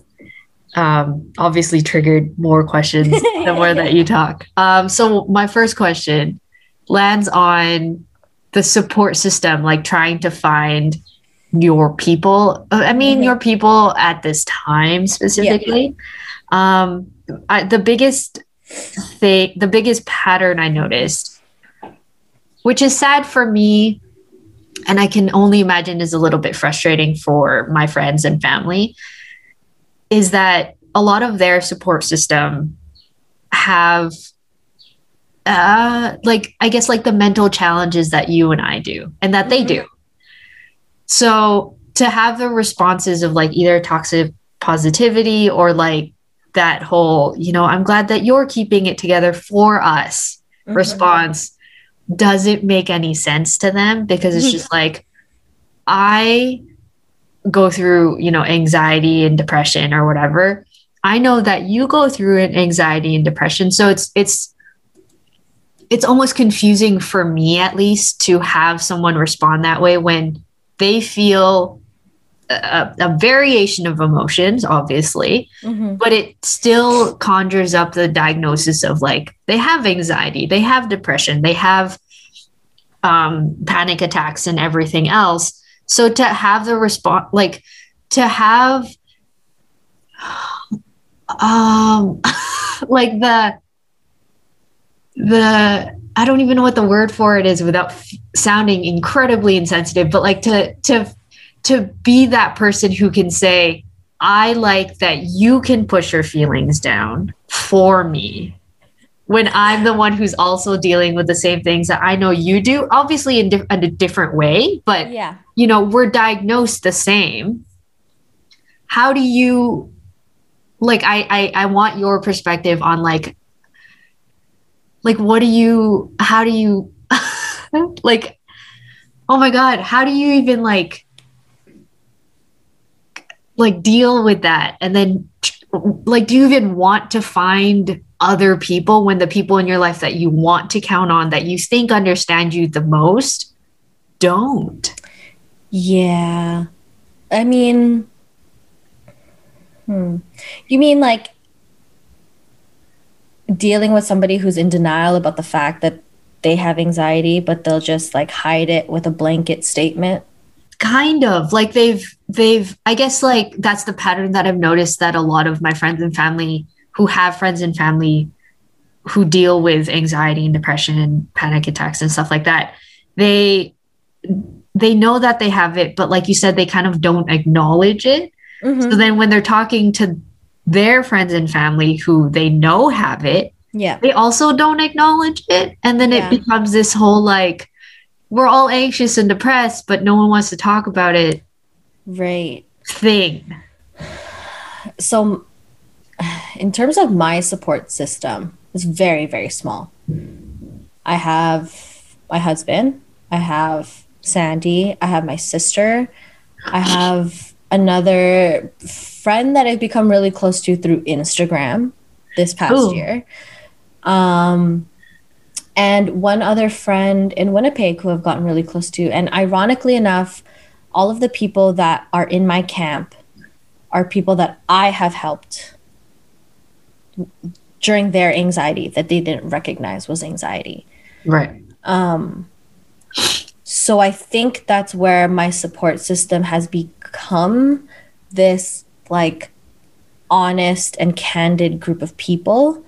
A: um obviously triggered more questions the more that you talk. Um so my first question lands on the support system, like trying to find your people. uh, I mean
B: Mhm.
A: your people at this time specifically. Um I, the biggest thing the biggest pattern I noticed, which is sad for me and I can only imagine is a little bit frustrating for my friends and family, is that a lot of their support system have uh like I guess like the mental challenges that you and I do and that they
B: Mhm.
A: do. So to have the responses of like either toxic positivity or like that whole, you know, I'm glad that you're keeping it together for us
B: Mhm.
A: response doesn't make any sense to them because it's
B: Mhm.
A: just like I go through, you know, anxiety and depression or whatever. I know that you go through an anxiety and depression. So it's it's it's almost confusing for me at least to have someone respond that way when they feel a, a variation of emotions obviously
B: Mhm.
A: but it still conjures up the diagnosis of like they have anxiety they have depression they have um, panic attacks and everything else so to have the response like to have um like the the i don't even know what the word for it is without f- sounding incredibly insensitive but like to to to be that person who can say I like that you can push your feelings down for me when I'm the one who's also dealing with the same things that I know you do, obviously in, di- in a different way, but
B: Yeah.
A: you know, we're diagnosed the same. How do you like I I, I want your perspective on like like what do you how do you like oh my god, how do you even like like deal with that and then like do you even want to find other people when the people in your life that you want to count on that you think understand you the most don't
B: Yeah. I mean, hmm. You mean like dealing with somebody who's in denial about the fact that they have anxiety, but they'll just like hide it with a blanket statement?
A: kind of like they've they've i guess like that's the pattern that i've noticed that a lot of my friends and family who have friends and family who deal with anxiety and depression and panic attacks and stuff like that they they know that they have it but like you said they kind of don't acknowledge it
B: Mhm.
A: so then when they're talking to their friends and family who they know have it
B: Yeah.
A: they also don't acknowledge it and then
B: Yeah.
A: it becomes this whole like we're all anxious and depressed but no one wants to talk about it
B: Right.
A: thing
B: So, in terms of my support system, it's very, very small. I have my husband, I have Sandy, I have my sister, I have another friend that I've become really close to through Instagram this past
A: Ooh.
B: year. Um, and one other friend in Winnipeg who I've gotten really close to. And ironically enough, all of the people that are in my camp are people that I have helped during their anxiety that they didn't recognize was anxiety.
A: right
B: Um, so I think that's where my support system has become this like honest and candid group of people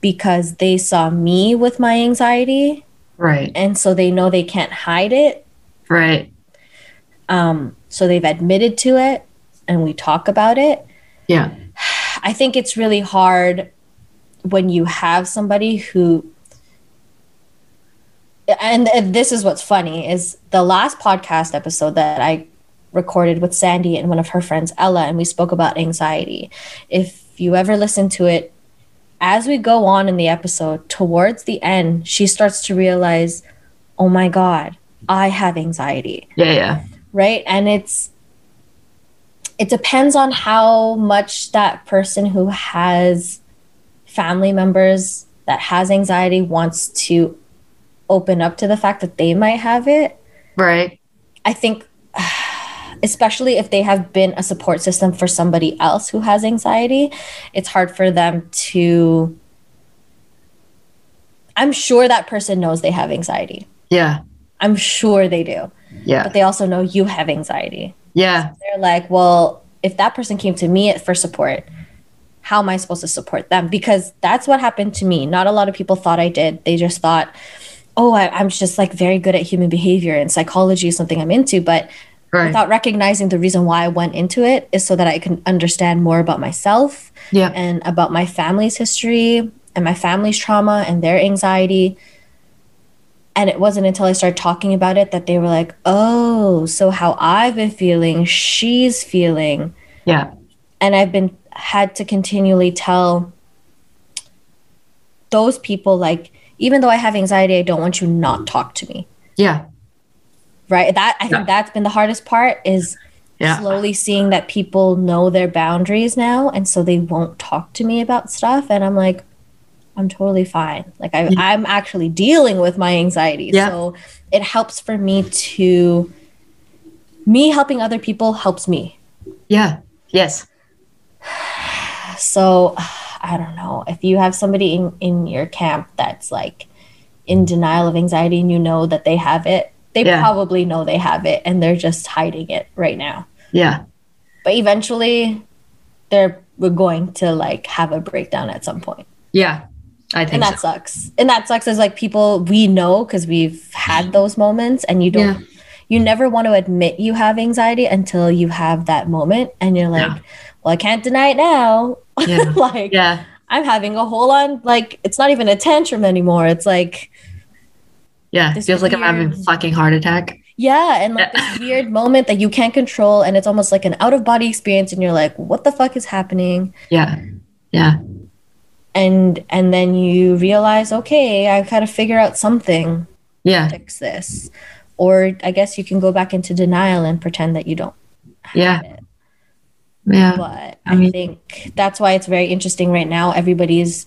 B: because they saw me with my anxiety
A: right
B: and so they know they can't hide it.
A: right
B: Um, so they've admitted to it and we talk about it.
A: yeah
B: I think it's really hard when you have somebody who and and this is what's funny is the last podcast episode that I recorded with Sandy and one of her friends Ella and we spoke about anxiety. If you ever listen to it as we go on in the episode towards the end she starts to realize oh my god, I have anxiety.
A: Yeah, yeah.
B: Right? And it's it depends on how much that person who has family members that has anxiety wants to open up to the fact that they might have it.
A: Right.
B: I think, especially if they have been a support system for somebody else who has anxiety, it's hard for them to. I'm sure that person knows they have anxiety.
A: Yeah.
B: I'm sure they do.
A: Yeah.
B: But they also know you have anxiety.
A: Yeah.
B: They're like, well, if that person came to me for support, how am I supposed to support them? Because that's what happened to me. Not a lot of people thought I did. They just thought, oh, I, am just like very good at human behavior and psychology is something I'm into. But
A: Right.
B: without recognizing the reason why I went into it is so that I can understand more about myself
A: Yeah.
B: and about my family's history and my family's trauma and their anxiety. And it wasn't until I started talking about it that they were like, oh, so how I've been feeling, she's feeling.
A: Yeah.
B: And I've been had to continually tell those people, like, even though I have anxiety, I don't want you not talk to me.
A: Yeah.
B: Right. That I think
A: Yeah.
B: that's been the hardest part is
A: Yeah.
B: slowly seeing that people know their boundaries now and so they won't talk to me about stuff and i'm like i'm totally fine like I,
A: Yeah.
B: i'm actually dealing with my anxiety
A: Yeah.
B: so it helps for me to me helping other people helps me
A: Yeah. Yes.
B: so i don't know if you have somebody in, in your camp that's like in denial of anxiety and you know that they have it they
A: Yeah.
B: probably know they have it and they're just hiding it right now
A: Yeah.
B: but eventually they're we're going to like have a breakdown at some point
A: Yeah. I think
B: and that
A: so.
B: sucks and that sucks as like people we know because we've had those moments and you don't
A: Yeah.
B: you never want to admit you have anxiety until you have that moment and you're like
A: Yeah.
B: well i can't deny it now
A: Yeah.
B: like
A: Yeah.
B: i'm having a whole on like it's not even a tantrum anymore it's like
A: Yeah.
B: This
A: Feels like I'm having a fucking heart attack.
B: yeah and like this weird moment that you can't control and it's almost like an out of body experience and you're like what the fuck is happening
A: Yeah. Yeah.
B: and and then you realize okay I've gotta figure out something
A: Yeah.
B: to fix this or i guess you can go back into denial and pretend that you don't
A: Yeah.
B: have it
A: Yeah.
B: but
A: I
B: i,
A: mean-
B: think that's why it's very interesting right now everybody's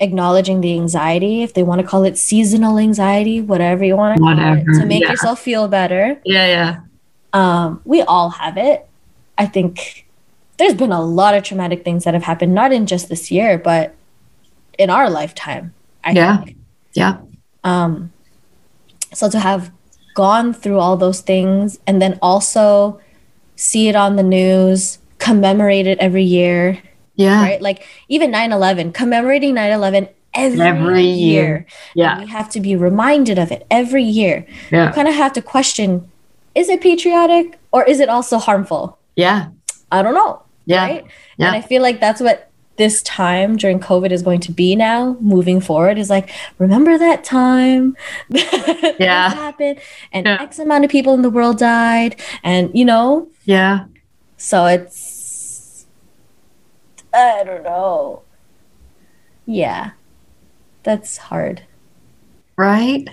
B: acknowledging the anxiety if they want to call it seasonal anxiety whatever you want to call it to make
A: yeah.
B: yourself feel better
A: Yeah. Yeah.
B: um, we all have it. I think there's been a lot of traumatic things that have happened, not in just this year, but in our lifetime. I
A: Yeah.
B: think.
A: Yeah.
B: Um, so to have gone through all those things and then also see it on the news, commemorate it every year,
A: Yeah.
B: right? Like even 9 11, commemorating 9 11 every,
A: Every year.
B: year.
A: Yeah.
B: And we have to be reminded of it every year.
A: Yeah.
B: You kind of have to question is it patriotic or is it also harmful?
A: Yeah.
B: I don't know.
A: Yeah.
B: Right.
A: Yeah.
B: And I feel like that's what this time during COVID is going to be now moving forward is like, remember that time that
A: Yeah.
B: happened and
A: Yeah.
B: X amount of people in the world died. And, you know,
A: Yeah.
B: so it's, I don't know. Yeah. That's hard.
A: Right.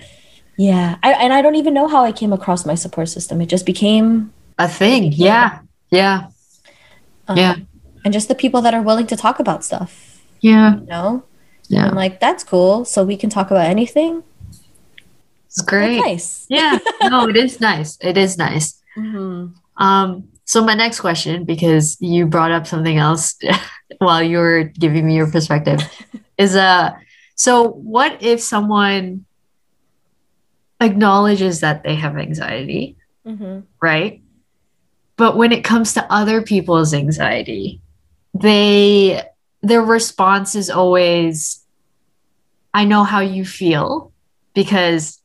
B: Yeah. I, and I don't even know how I came across my support system. It just became,
A: A thing. Yeah. Yeah.
B: um,
A: Yeah.
B: and just the people that are willing to talk about stuff,
A: Yeah.
B: you know?
A: Yeah.
B: I'm like, that's cool. So we can talk about anything.
A: It's
B: That's
A: great.
B: nice.
A: Yeah. No, it is nice. It is nice.
B: Mhm.
A: Um, so my next question, because you brought up something else while you were giving me your perspective, is uh so what if someone acknowledges that they have anxiety,
B: Mhm.
A: right? But when it comes to other people's anxiety, they their response is always I know how you feel because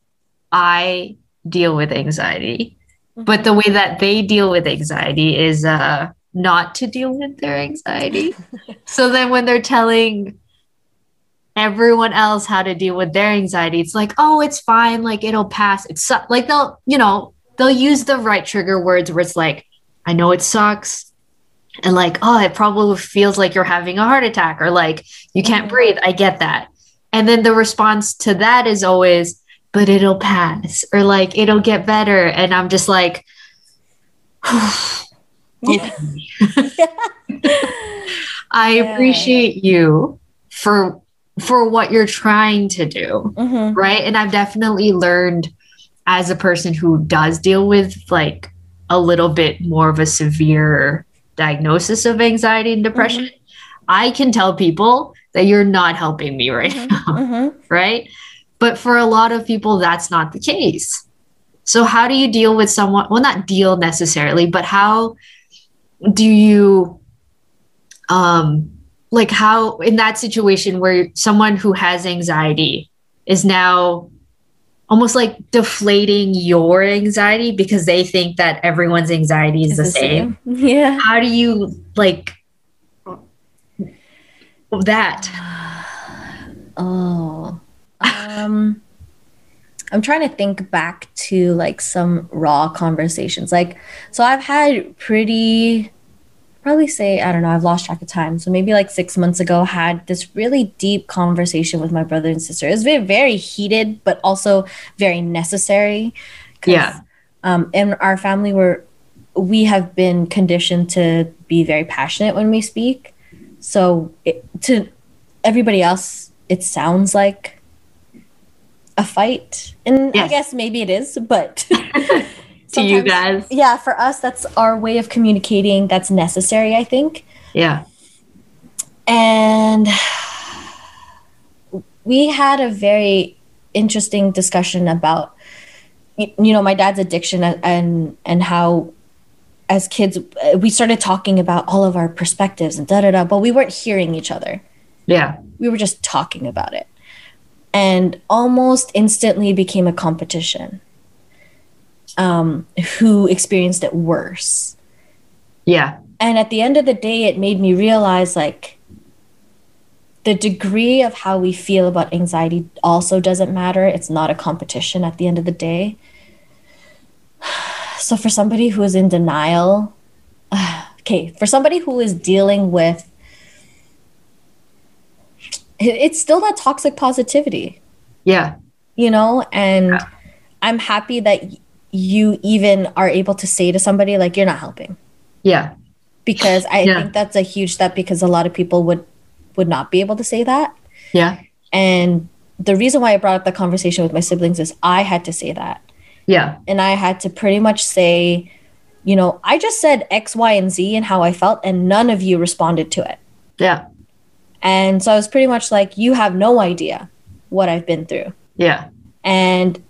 A: I deal with anxiety but the way that they deal with anxiety is uh not to deal with their anxiety so then when they're telling everyone else how to deal with their anxiety. It's like, oh, it's fine. Like it'll pass. It's su-. like they'll, you know, they'll use the right trigger words where it's like, I know it sucks. And like, oh, it probably feels like you're having a heart attack or like you can't mm-hmm. breathe. I get that. And then the response to that is always, but it'll pass or like it'll get better. And I'm just like, I
B: Yeah.
A: appreciate you for for what you're trying to do,
B: Mhm.
A: right? And I've definitely learned as a person who does deal with like a little bit more of a severe diagnosis of anxiety and depression. I can tell people that you're not helping me right now
B: Mhm.
A: right? But for a lot of people, that's not the case. So, how do you deal with someone? Well, not deal necessarily, but how do you, um, like, how in that situation where someone who has anxiety is now almost like deflating your anxiety because they think that everyone's anxiety is
B: It's
A: the, same.
B: Yeah.
A: How do you like that?
B: Oh. Um I'm trying to think back to like some raw conversations. Like so I've had pretty probably say I don't know, I've lost track of time. So maybe like 6 months ago had this really deep conversation with my brother and sister. It was very very heated but also very necessary.
A: Yeah.
B: Um in our family were we have been conditioned to be very passionate when we speak. So it, to everybody else, it sounds like a fight, and I guess maybe it is, but
A: to you guys?
B: yeah, for us, that's our way of communicating. That's necessary, I think,
A: Yeah.
B: and we had a very interesting discussion about you know my dad's addiction and and, and how as kids uh, we started talking about all of our perspectives and da da da but we weren't hearing each other
A: Yeah.
B: we were just talking about it and almost instantly became a competition um, who experienced it worse.
A: Yeah.
B: and at the end of the day it made me realize like the degree of how we feel about anxiety also doesn't matter. It's not a competition at the end of the day. So for somebody who is in denial okay for somebody who is dealing with it- it's still that toxic positivity
A: Yeah.
B: you know and i'm happy that you even are able to say to somebody like you're not helping
A: Yeah.
B: because I
A: Yeah.
B: think that's a huge step because a lot of people would would not be able to say that.
A: Yeah.
B: And the reason why I brought up the conversation with my siblings is I had to say that.
A: Yeah.
B: And I had to pretty much say, you know, I just said X, Y, and Z and how I felt, and none of you responded to it.
A: Yeah.
B: And so I was pretty much like, you have no idea what I've been through.
A: Yeah.
B: And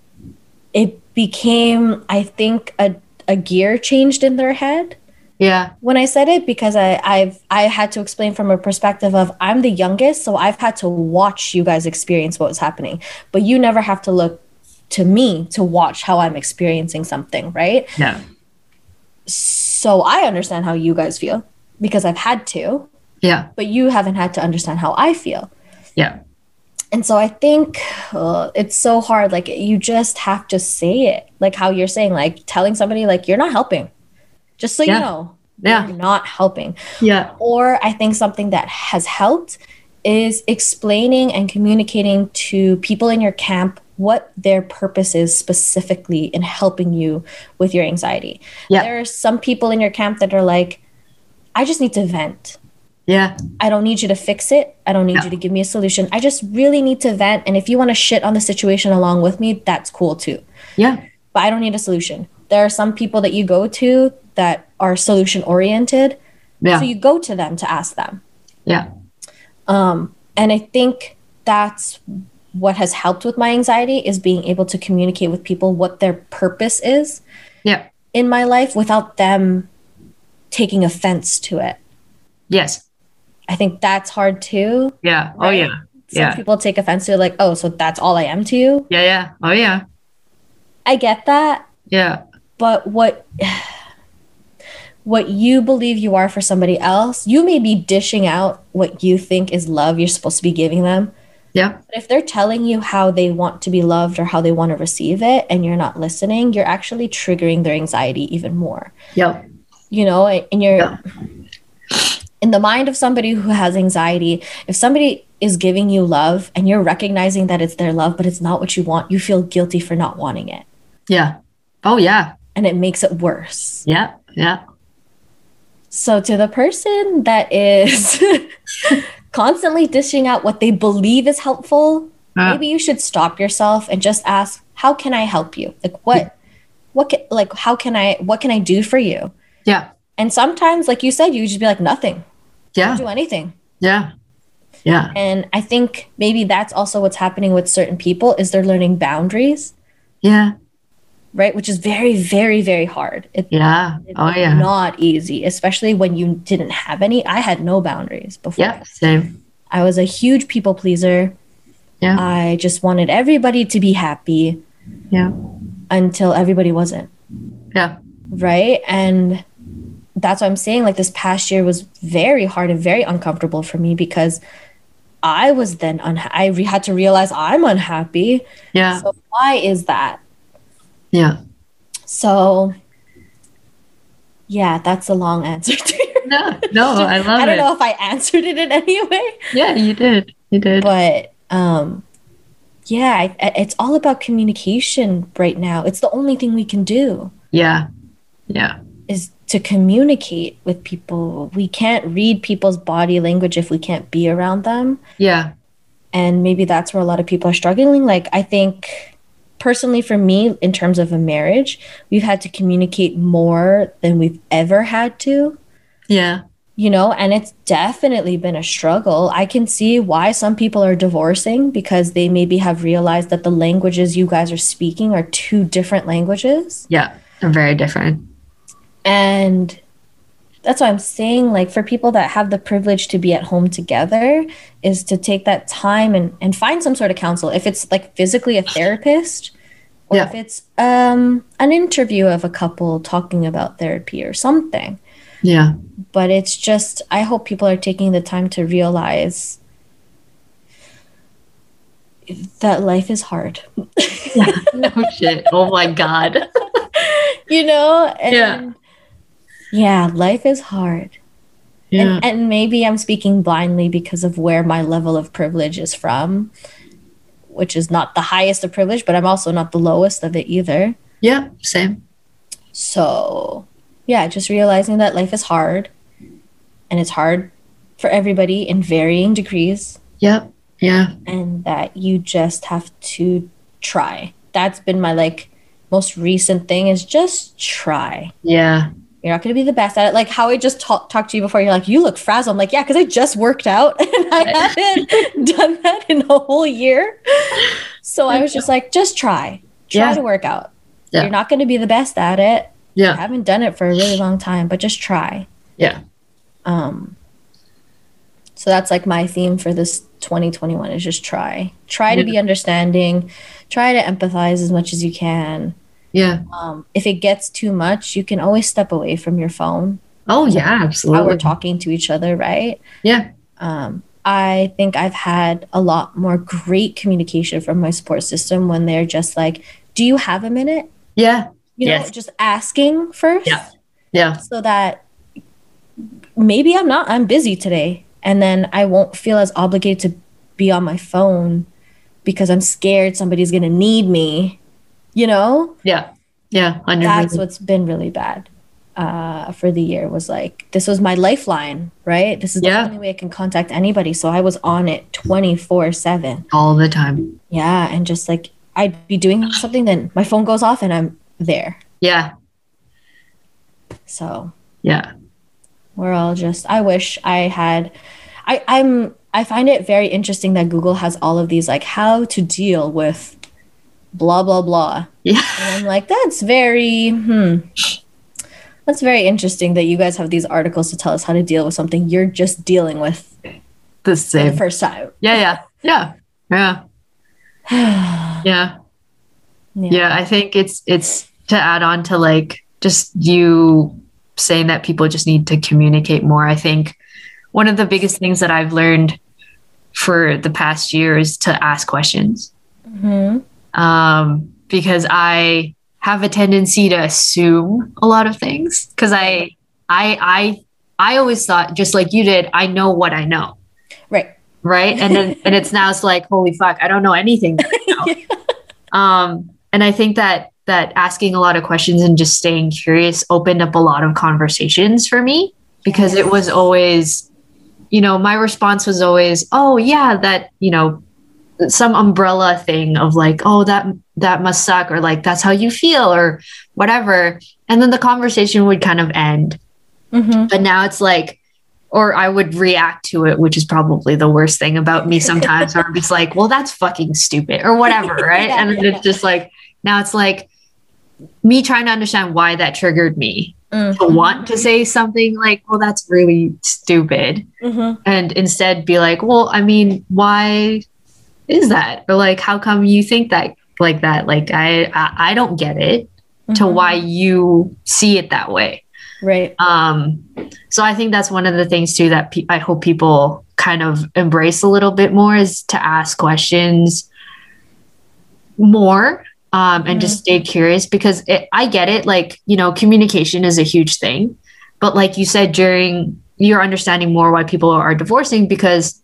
B: it became, I think, a, a gear changed in their head
A: Yeah.
B: when I said it because I, I've I had to explain from a perspective of I'm the youngest, so I've had to watch you guys experience what was happening. But you never have to look to me to watch how I'm experiencing something, right?
A: Yeah.
B: So I understand how you guys feel because I've had to,
A: Yeah.
B: but you haven't had to understand how I feel.
A: Yeah.
B: And so I think uh, it's so hard. Like you just have to say it, like how you're saying, like telling somebody, like you're not helping, just so
A: Yeah.
B: you know,
A: Yeah.
B: you're not helping.
A: Yeah.
B: Or I think something that has helped is explaining and communicating to people in your camp what their purpose is specifically in helping you with your anxiety.
A: Yeah.
B: There are some people in your camp that are like, I just need to vent.
A: Yeah.
B: I don't need you to fix it. I don't need
A: Yeah.
B: you to give me a solution. I just really need to vent. And if you want to shit on the situation along with me, that's cool too.
A: Yeah.
B: But I don't need a solution. There are some people that you go to that are solution oriented.
A: Yeah.
B: So you go to them to ask them.
A: Yeah.
B: Um, and I think that's what has helped with my anxiety is being able to communicate with people what their purpose is
A: Yeah.
B: in my life without them taking offense to it.
A: Yes.
B: I think that's hard too.
A: Yeah. Oh yeah.
B: Some
A: Yeah.
B: people take offense to like, oh, so that's all I am to you.
A: Yeah. Yeah. Oh yeah.
B: I get that,
A: Yeah.
B: but what what you believe you are for somebody else, you may be dishing out what you think is love you're supposed to be giving them,
A: Yeah.
B: But if they're telling you how they want to be loved or how they want to receive it and you're not listening, you're actually triggering their anxiety even more.
A: Yep.
B: You know, and you're
A: Yeah.
B: In the mind of somebody who has anxiety, if somebody is giving you love and you're recognizing that it's their love, but it's not what you want, you feel guilty for not wanting it.
A: Yeah. Oh yeah.
B: And it makes it worse.
A: Yeah. Yeah.
B: So, to the person that is constantly dishing out what they believe is helpful,
A: Uh,
B: maybe you should stop yourself and just ask, "How can I help you? Like what, what can, like how can I, what can I do for you?"
A: yeah.
B: And sometimes, like you said, you just be like, "Nothing,
A: Yeah.
B: don't anything."
A: Yeah. Yeah.
B: And I think maybe that's also what's happening with certain people is they're learning boundaries,
A: Yeah.
B: right? Which is very, very, very hard. It,
A: Yeah.
B: it's
A: Oh yeah.
B: not easy, especially when you didn't have any. I had no boundaries before.
A: Yeah. Same.
B: I was a huge people pleaser.
A: Yeah.
B: I just wanted everybody to be happy
A: Yeah.
B: until everybody wasn't,
A: Yeah.
B: right? And that's what I'm saying. Like this past year was very hard and very uncomfortable for me because I was then unha- I re- had to realize I'm unhappy.
A: Yeah.
B: So why is that?
A: Yeah.
B: So yeah, that's a long answer to your
A: No. No. I love
B: I don't
A: it.
B: know if I answered it in any way.
A: Yeah. You did. You did.
B: but um yeah I, I- it's all about communication right now it's the only thing we can do
A: yeah. Yeah.
B: To communicate with people we can't read people's body language if we can't be around them
A: Yeah.
B: and maybe that's where a lot of people are struggling like i think personally for me in terms of a marriage we've had to communicate more than we've ever had to
A: Yeah.
B: you know and it's definitely been a struggle i can see why some people are divorcing because they maybe have realized that the languages you guys are speaking are two different languages
A: Yeah. They're very different.
B: And that's why i'm saying like for people that have the privilege to be at home together is to take that time and, and find some sort of counsel if it's like physically a therapist or
A: Yeah.
B: if it's um, an interview of a couple talking about therapy or something
A: Yeah.
B: but it's just i hope people are taking the time to realize that life is hard yeah.
A: no shit. Oh my god.
B: you know and
A: Yeah.
B: Yeah life is hard
A: Yeah.
B: and, and maybe i'm speaking blindly because of where my level of privilege is from which is not the highest of privilege but i'm also not the lowest of it either
A: yeah. Same.
B: so yeah just realizing that life is hard and it's hard for everybody in varying degrees
A: Yep. Yeah.
B: and that you just have to try. That's been my like most recent thing is just try.
A: Yeah.
B: You're not going to be the best at it. Like how I just ta- talked to you before. You're like, you look frazzled. I'm like, yeah, because I just worked out and I haven't done that in a whole year. So I was just like, just try. Try
A: Yeah.
B: to work out.
A: Yeah.
B: You're not going to be the best at it.
A: Yeah.
B: I haven't done it for a really long time, but just try.
A: Yeah.
B: Um, so that's like my theme for this 2021 is just try. Try to be understanding, try to empathize as much as you can.
A: Yeah.
B: Um, if it gets too much, you can always step away from your phone
A: Oh yeah. Absolutely.
B: While we're talking to each other, right?
A: Yeah.
B: Um, I think I've had a lot more great communication from my support system when they're just like, "Do you have a minute?"
A: Yeah.
B: You know, just asking first.
A: Yeah. Yeah.
B: so that maybe I'm not, I'm busy today. And then I won't feel as obligated to be on my phone because I'm scared somebody's going to need me. You know,
A: Yeah. Yeah.
B: That's what's been really bad uh, for the year was like, this was my lifeline, right? This is
A: Yeah.
B: the only way I can contact anybody. So I was on it 24 7.
A: all the time.
B: Yeah. And just like, I'd be doing something, then my phone goes off and I'm there.
A: Yeah.
B: So
A: Yeah.
B: we're all just i wish i had i i'm i find it very interesting that google has all of these like how to deal with blah blah blah
A: Yeah.
B: and i'm like that's very hmm that's very interesting that you guys have these articles to tell us how to deal with something you're just dealing with
A: The
B: for the
A: same.
B: first time
A: Yeah. Yeah. Yeah. Yeah. Yeah. yeah i think it's it's to add on to like just you saying that people just need to communicate more i think one of the biggest things that i've learned for the past years to ask questions
B: hmm
A: um, because I have a tendency to assume a lot of things because I, I, I, I always thought just like you did, I know what I know,
B: Right.
A: right? And then and it's now it's like holy fuck, I don't know anything. I um, and I think that that asking a lot of questions and just staying curious opened up a lot of conversations for me because it was always, you know, my response was always, oh yeah, that you know some umbrella thing of like oh that that must suck or like that's how you feel or whatever. And then the conversation would kind of end.
B: Hmm
A: but now it's like or i would react to it which is probably the worst thing about me sometimes or i'm just like well that's fucking stupid or whatever right?
B: Yeah,
A: and
B: yeah.
A: it's just like now it's like me trying to understand why that triggered me
B: Mm-hmm.
A: to want to say something like well that's really stupid.
B: Hmm
A: and instead be like, well, I mean, why is that? Or like, how come you think that like that? Like, I I, I don't get it to
B: Mhm.
A: why you see it that way.
B: Right.
A: Um, so I think that's one of the things too that pe- I hope people kind of embrace a little bit more is to ask questions more um, and just stay curious because it, I get it. Like, you know, communication is a huge thing. But like you said, during you're understanding more why people are divorcing because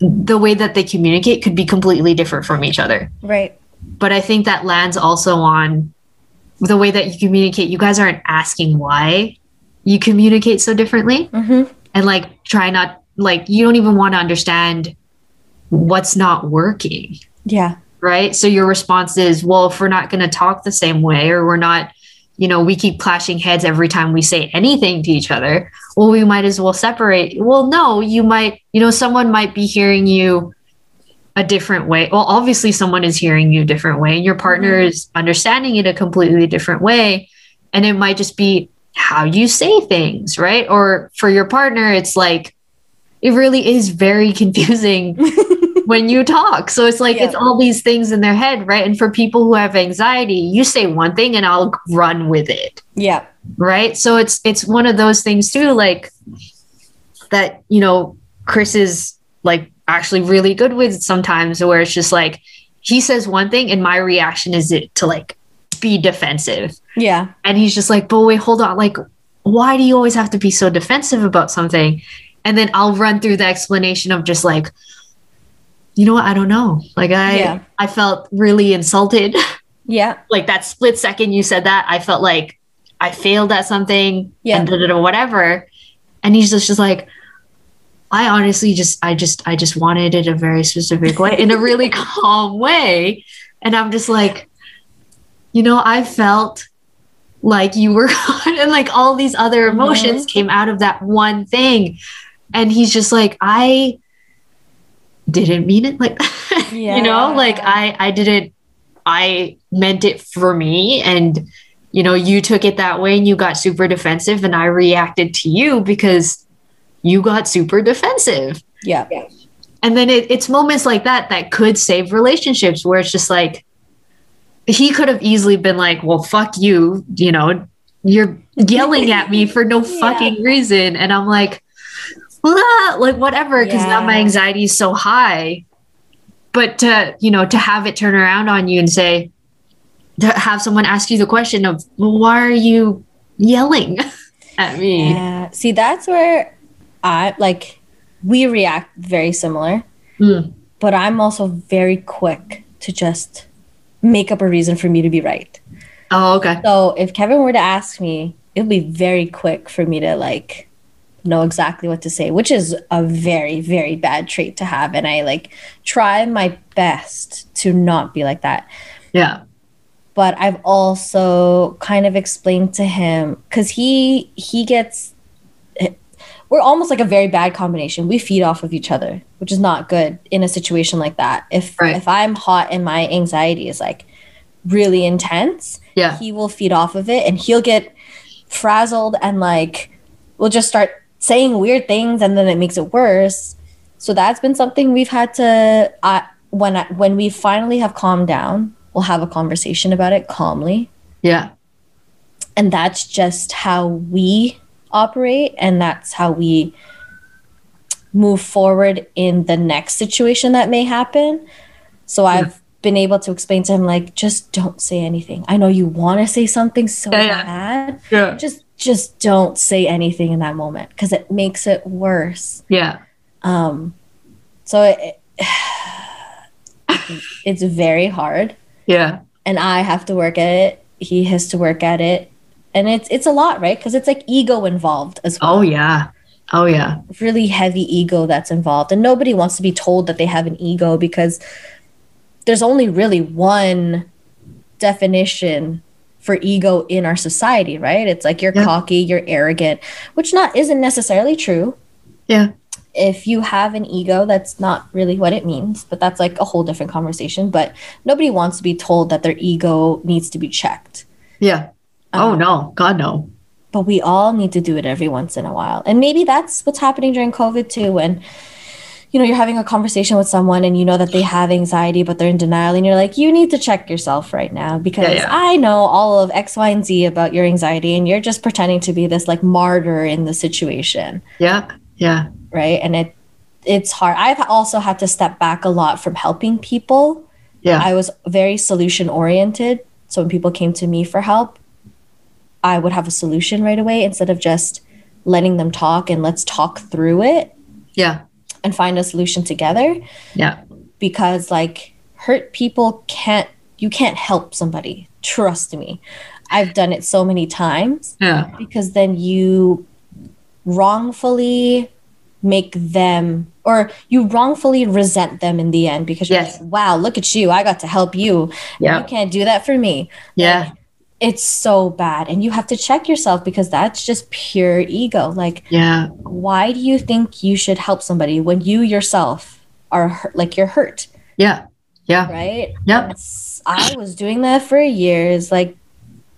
A: the way that they communicate could be completely different from each other.
B: Right.
A: But I think that lands also on the way that you communicate. You guys aren't asking why you communicate so differently
B: hmm
A: and like try not like you don't even want to understand what's not working
B: Yeah.
A: right so your response is well if we're not going to talk the same way or we're not you know we keep clashing heads every time we say anything to each other. Well we might as well separate. Well no you might you know someone might be hearing you a different way. Well obviously someone is hearing you a different way and your partner mm-hmm. is understanding it a completely different way. And it might just be how you say things right? Or for your partner it's like it really is very confusing when you talk. So it's like
B: Yeah.
A: it's all these things in their head, right? And for people who have anxiety, you say one thing and I'll run with it,
B: Yeah.
A: right? So it's it's one of those things too like that, you know, Chris is like actually really good with sometimes where it's just like he says one thing and my reaction is it to like be defensive.
B: Yeah.
A: And he's just like, but wait, hold on. Like, why do you always have to be so defensive about something? And then I'll run through the explanation of just like, you know what? I don't know. Like I
B: Yeah.
A: I felt really insulted.
B: Yeah.
A: like that split second you said that, I felt like I failed at something
B: Yeah.
A: and da, da, da, whatever. And he's just, just like, I honestly just I just I just wanted it a very specific way in a really calm way. And I'm just like, you know, I felt like you were and like all these other mm-hmm. emotions came out of that one thing. And he's just like, I didn't mean it like that. you know, like I I didn't I meant it for me and you know, you took it that way and you got super defensive and I reacted to you because you got super defensive.
B: Yeah.
A: And then it, it's moments like that that could save relationships where it's just like he could have easily been like, "Well, fuck you," you know, you're yelling at me for no
B: Yeah.
A: fucking reason, and I'm like, like whatever, because now my anxiety is so high. But to you know, to have it turn around on you and say, to have someone ask you the question of, well, "Why are you yelling at me?"
B: Yeah. See, that's where I like we react very similar,
A: Mm.
B: but I'm also very quick to just make up a reason for me to be right.
A: Oh, okay.
B: So if Kevin were to ask me, it would be very quick for me to like know exactly what to say, which is a very, very bad trait to have. And I like try my best to not be like that.
A: Yeah.
B: But I've also kind of explained to him because he he gets we're almost like a very bad combination. We feed off of each other, which is not good in a situation like that. If
A: Right.
B: if I'm hot and my anxiety is like really intense,
A: Yeah.
B: he will feed off of it and he'll get frazzled and like we'll just start saying weird things and then it makes it worse. So that's been something we've had to uh, when I, when we finally have calmed down, we'll have a conversation about it calmly.
A: Yeah.
B: And that's just how we operate and that's how we move forward in the next situation that may happen. So I've been able to explain to him like just don't say anything. I know you want to say something so
A: Yeah, yeah.
B: bad.
A: Yeah.
B: Just just don't say anything in that moment because it makes it worse.
A: Yeah.
B: Um so it, it's very hard
A: Yeah.
B: and I have to work at it. He has to work at it. And it's it's a lot, right? Because it's like ego involved as well.
A: Oh yeah. Oh yeah.
B: Really heavy ego that's involved. And nobody wants to be told that they have an ego because there's only really one definition for ego in our society, right? It's like you're
A: Yeah.
B: cocky, you're arrogant, which not isn't necessarily true.
A: Yeah.
B: If you have an ego, that's not really what it means, but that's like a whole different conversation. But nobody wants to be told that their ego needs to be checked.
A: Yeah. Oh
B: Um,
A: no. God no.
B: but we all need to do it every once in a while. And maybe that's what's happening during COVID too when you know you're having a conversation with someone and you know that they have anxiety but they're in denial and you're like you need to check yourself right now because
A: yeah.
B: I know all of X Y and Z about your anxiety and you're just pretending to be this like martyr in the situation,
A: Yeah. Yeah.
B: right? And it it's hard. I've also had to step back a lot from helping people
A: Yeah.
B: I was very solution oriented. So when people came to me for help, I would have a solution right away instead of just letting them talk and let's talk through it
A: yeah.
B: And find a solution together
A: Yeah.
B: because like hurt people can't you can't help somebody. Trust me. I've done it so many times
A: Yeah.
B: because then you wrongfully make them or you wrongfully resent them in the end because you're
A: Yes.
B: like, wow, look at you. I got to help you.
A: Yeah.
B: You can't do that for me.
A: Yeah.
B: It's so bad. And you have to check yourself because that's just pure ego. Like,
A: Yeah.
B: why do you think you should help somebody when you yourself are hurt, like you're hurt,
A: Yeah. Yeah.
B: right?
A: Yep.
B: It's- I was doing that for years, like,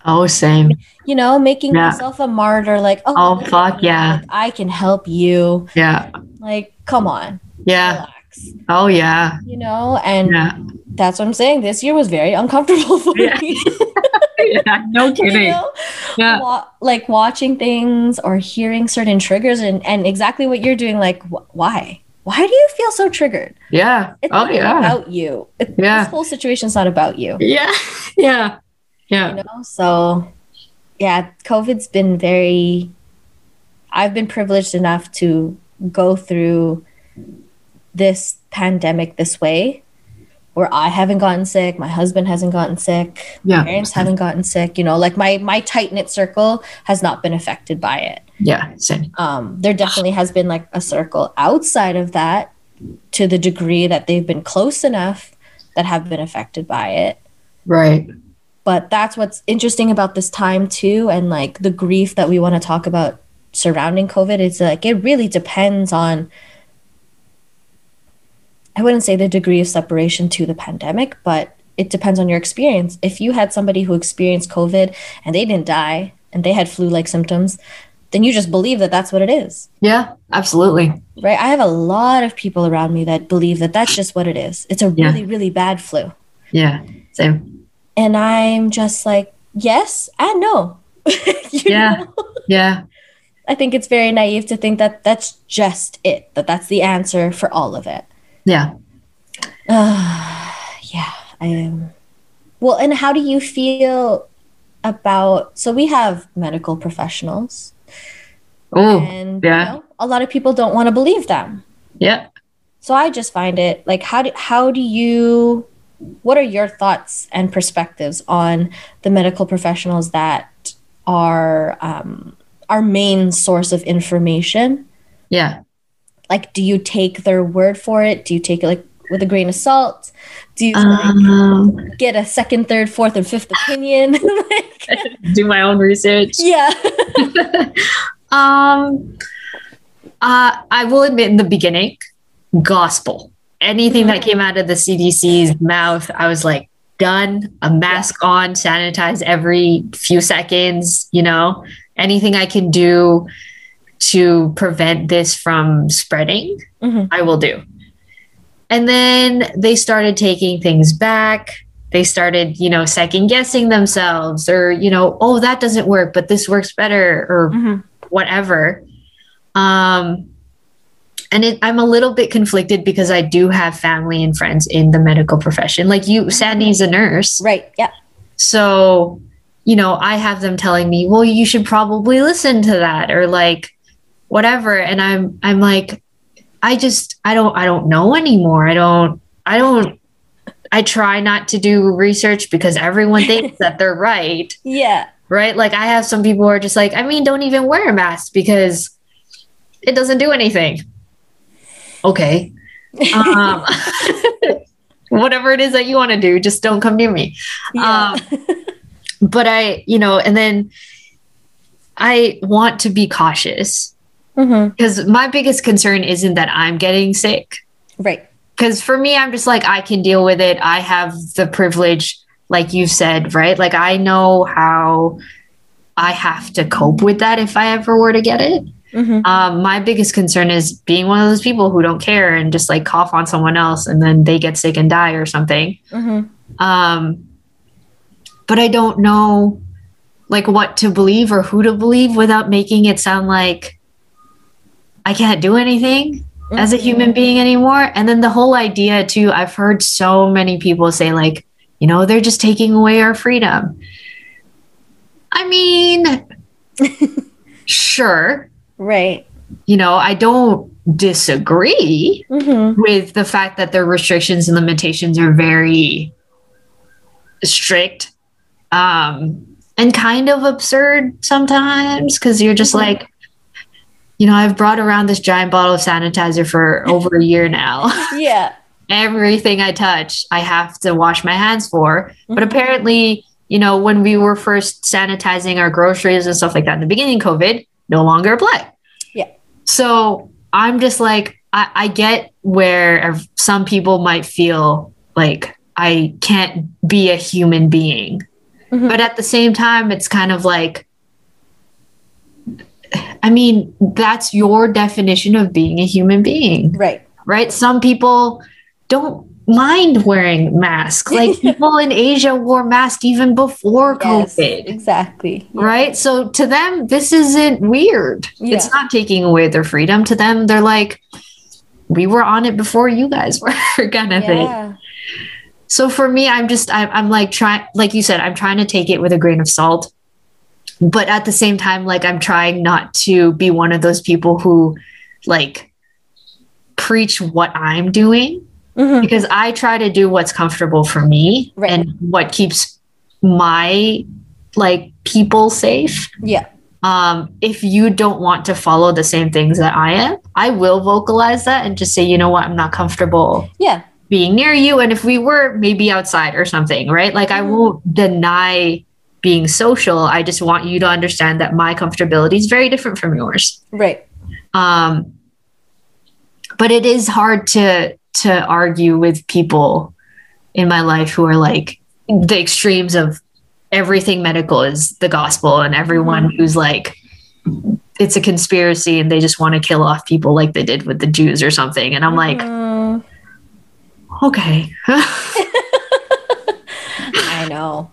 A: Oh, same.
B: you know, making
A: Yeah.
B: myself a martyr, like, oh,
A: Oh, fuck yeah.
B: like, I can help you.
A: Yeah.
B: Like, come on,
A: Yeah.
B: relax,
A: Oh, yeah.
B: you know? And
A: Yeah.
B: that's what I'm saying. This year was very uncomfortable for
A: Yeah.
B: me.
A: yeah. No
B: you
A: kidding.
B: know?
A: Yeah.
B: Wa- like watching things or hearing certain triggers and, and exactly what you're doing like wh- why why do you feel so triggered
A: Yeah.
B: it's
A: Oh,
B: not
A: yeah.
B: about you it,
A: Yeah.
B: this whole situation's not about you
A: Yeah. Yeah. Yeah.
B: you know so yeah covid's been very i've been privileged enough to go through this pandemic this way where i haven't gotten sick my husband hasn't gotten sick
A: Yeah.
B: parents haven't gotten sick you know like my my tight knit circle has not been affected by it
A: Yeah. Same.
B: um there definitely has been like a circle outside of that to the degree that they've been close enough that have been affected by it
A: Right.
B: but that's what's interesting about this time too and like the grief that we want to talk about surrounding covid is like it really depends on i wouldn't say the degree of separation to the pandemic but it depends on your experience if you had somebody who experienced covid and they didn't die and they had flu like symptoms then you just believe that that's what it is
A: Yeah. Absolutely.
B: right i have a lot of people around me that believe that that's just what it is it's a
A: Yeah.
B: really really bad flu
A: Yeah. Same.
B: and I'm just like, yes and no.
A: Yeah.
B: know?
A: Yeah.
B: I think it's very naive to think that that's just it, that that's the answer for all of it.
A: Yeah.
B: Uh, yeah, I am. Well, and how do you feel about? So we have medical professionals,
A: Oh.
B: and
A: yeah.
B: you know, a lot of people don't want to believe them.
A: Yeah.
B: So I just find it like how do how do you what are your thoughts and perspectives on the medical professionals that are um, our main source of information?
A: Yeah.
B: Like, do you take their word for it? Do you take it like with a grain of salt? Do you like,
A: Um,
B: get a second, third, fourth, and fifth opinion? like,
A: do my own research.
B: yeah.
A: um, uh, I will admit in the beginning, gospel. Anything that came out of the CDC's mouth, I was like, done. A mask on, sanitize every few seconds. You know, anything I can do to prevent this from spreading,
B: Mhm.
A: I will do. And then they started taking things back. They started, you know, second guessing themselves or, you know, oh, that doesn't work, but this works better or
B: Mhm.
A: whatever. Um, and it, I'm a little bit conflicted because I do have family and friends in the medical profession. Like you, Sandy's a nurse.
B: Right. Yeah.
A: So, you know, I have them telling me, well, you should probably listen to that or like whatever. And I'm, I'm like, I just, I don't, I don't know anymore. I don't, I don't, I try not to do research because everyone thinks that they're right.
B: Yeah.
A: Right. Like I have some people who are just like, I mean, don't even wear a mask because it doesn't do anything. Okay. Um, whatever it is that you want to do, just don't come near me.
B: Yeah.
A: Um, but I, you know, and then I want to be cautious
B: hmm
A: because my biggest concern isn't that I'm getting sick.
B: Right.
A: Because for me, I'm just like, I can deal with it. I have the privilege, like you said, right? Like I know how I have to cope with that if I ever were to get it.
B: hmm
A: Um, my biggest concern is being one of those people who don't care and just like cough on someone else and then they get sick and die or something.
B: hmm
A: Um, but I don't know like what to believe or who to believe without making it sound like I can't do anything as a human being anymore. And then the whole idea too, I've heard so many people say like, you know, they're just taking away our freedom. I mean, sure,
B: Right.
A: you know, I don't disagree
B: hmm
A: with the fact that their restrictions and limitations are very strict um, and kind of absurd sometimes because you're just
B: Mhm.
A: like, you know, I've brought around this giant bottle of sanitizer for over a year now.
B: Yeah.
A: Everything I touch, I have to wash my hands for. But
B: Mhm.
A: apparently, you know, when we were first sanitizing our groceries and stuff like that in the beginning of COVID, no longer apply.
B: Yeah.
A: So I'm just like, I, I get where some people might feel like I can't be a human being.
B: Mhm.
A: But at the same time, it's kind of like, I mean, that's your definition of being a human being
B: Right.
A: right? Some people don't mind wearing masks. Like people in Asia wore masks even before
B: Yes,
A: COVID.
B: exactly. Yeah.
A: Right. So to them, this isn't weird.
B: Yeah.
A: It's not taking away their freedom. To them, they're like, we were on it before you guys were, kind of thing. So for me, I'm just, I'm, I'm like trying, like you said, I'm trying to take it with a grain of salt. But at the same time, like I'm trying not to be one of those people who like preach what I'm doing
B: Mhm.
A: because I try to do what's comfortable for me
B: Right.
A: and what keeps my like people safe.
B: Yeah.
A: Um, if you don't want to follow the same things that I am, I will vocalize that and just say, you know what, I'm not comfortable
B: Yeah.
A: being near you. And if we were maybe outside or something, right? Like I
B: Mhm.
A: won't deny being social. I just want you to understand that my comfortability is very different from yours.
B: Right.
A: Um, but it is hard to to argue with people in my life who are like the extremes of everything medical is the gospel and everyone who's like it's a conspiracy and they just want to kill off people like they did with the Jews or something and I'm like
B: Mm,
A: okay
B: I know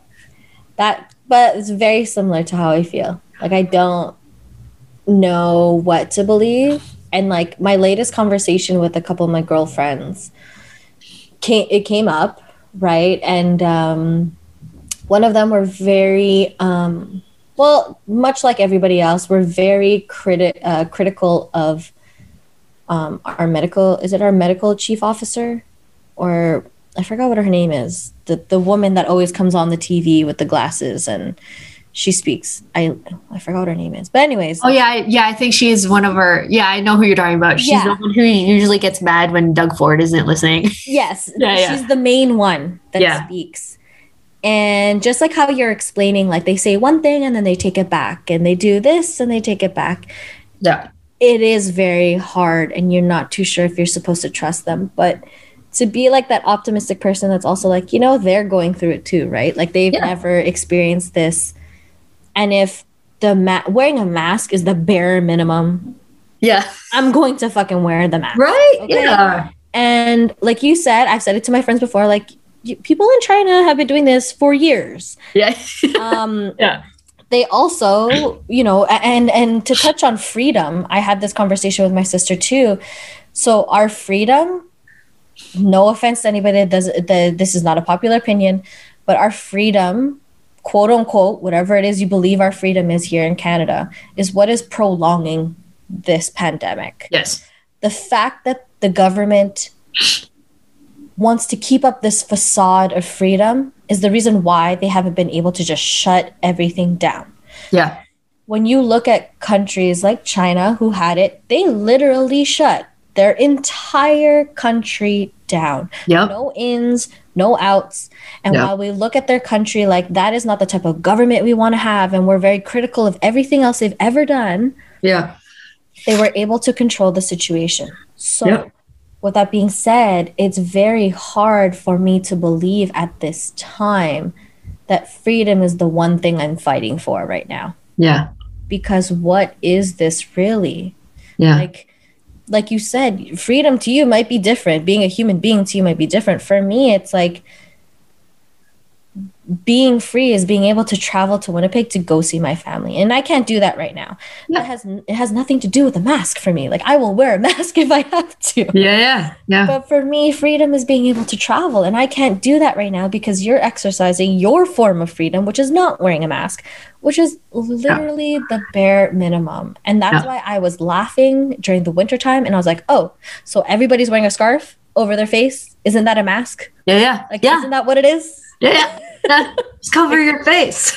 B: that, but it's very similar to how I feel. Like I don't know what to believe, and like my latest conversation with a couple of my girlfriends came. It came up right, and um, one of them were very um, well, much like everybody else, we're very criti- uh, critical of um, our medical. Is it our medical chief officer, or I forgot what her name is. The the woman that always comes on the TV with the glasses and she speaks. I I forgot what her name is. But anyways,
A: oh yeah I- yeah I think she's one of her. yeah I know who you're talking about she's
B: Yeah.
A: the one who usually gets mad when Doug Ford isn't listening
B: yes,
A: Yeah, yeah.
B: she's the main one that
A: Yeah.
B: speaks. And just like how you're explaining, like they say one thing and then they take it back, and they do this and they take it back.
A: yeah
B: It is very hard, and you're not too sure if you're supposed to trust them. But to be like that optimistic person that's also like, you know, they're going through it too, right? Like they've
A: Yeah.
B: never experienced this. And if the ma- wearing a mask is the bare minimum,
A: yeah
B: I'm going to fucking wear the mask.
A: right
B: Okay.
A: yeah
B: And like you said, I've said it to my friends before, like people in China have been doing this for years.
A: yeah
B: Um,
A: yeah
B: they also, you know, and and to touch on freedom, I had this conversation with my sister too. So our freedom, no offense to anybody that does the, this is not a popular opinion, but our freedom, quote unquote, whatever it is you believe our freedom is here in Canada, is what is prolonging this pandemic.
A: Yes.
B: The fact that the government wants to keep up this facade of freedom is the reason why they haven't been able to just shut everything down.
A: Yeah.
B: When you look at countries like China who had it, they literally shut their entire country down.
A: Yep.
B: No ins, no outs. And
A: Yep.
B: while we look at their country like that is not the type of government we want to have, and we're very critical of everything else they've ever done,
A: Yeah.
B: they were able to control the situation. So,
A: Yep.
B: with that being said, it's very hard for me to believe at this time that freedom is the one thing I'm fighting for right now.
A: Yeah.
B: Because what is this really?
A: Yeah.
B: Like, like you said, freedom to you might be different. Being a human being to you might be different. For me, it's like being free is being able to travel to Winnipeg to go see my family, and I can't do that right now.
A: Yeah.
B: That has it has nothing to do with a mask for me. Like I will wear a mask if I have to.
A: yeah. Yeah. Yeah.
B: But for me, freedom is being able to travel, and I can't do that right now because you're exercising your form of freedom, which is not wearing a mask, which is literally the bare minimum. And that's
A: Yeah.
B: why I was laughing during the wintertime, and I was like, "Oh, so everybody's wearing a scarf over their face? Isn't that a mask?
A: Yeah. Yeah.
B: Like,
A: yeah.
B: isn't that what it is?"
A: Yeah. Just cover your face.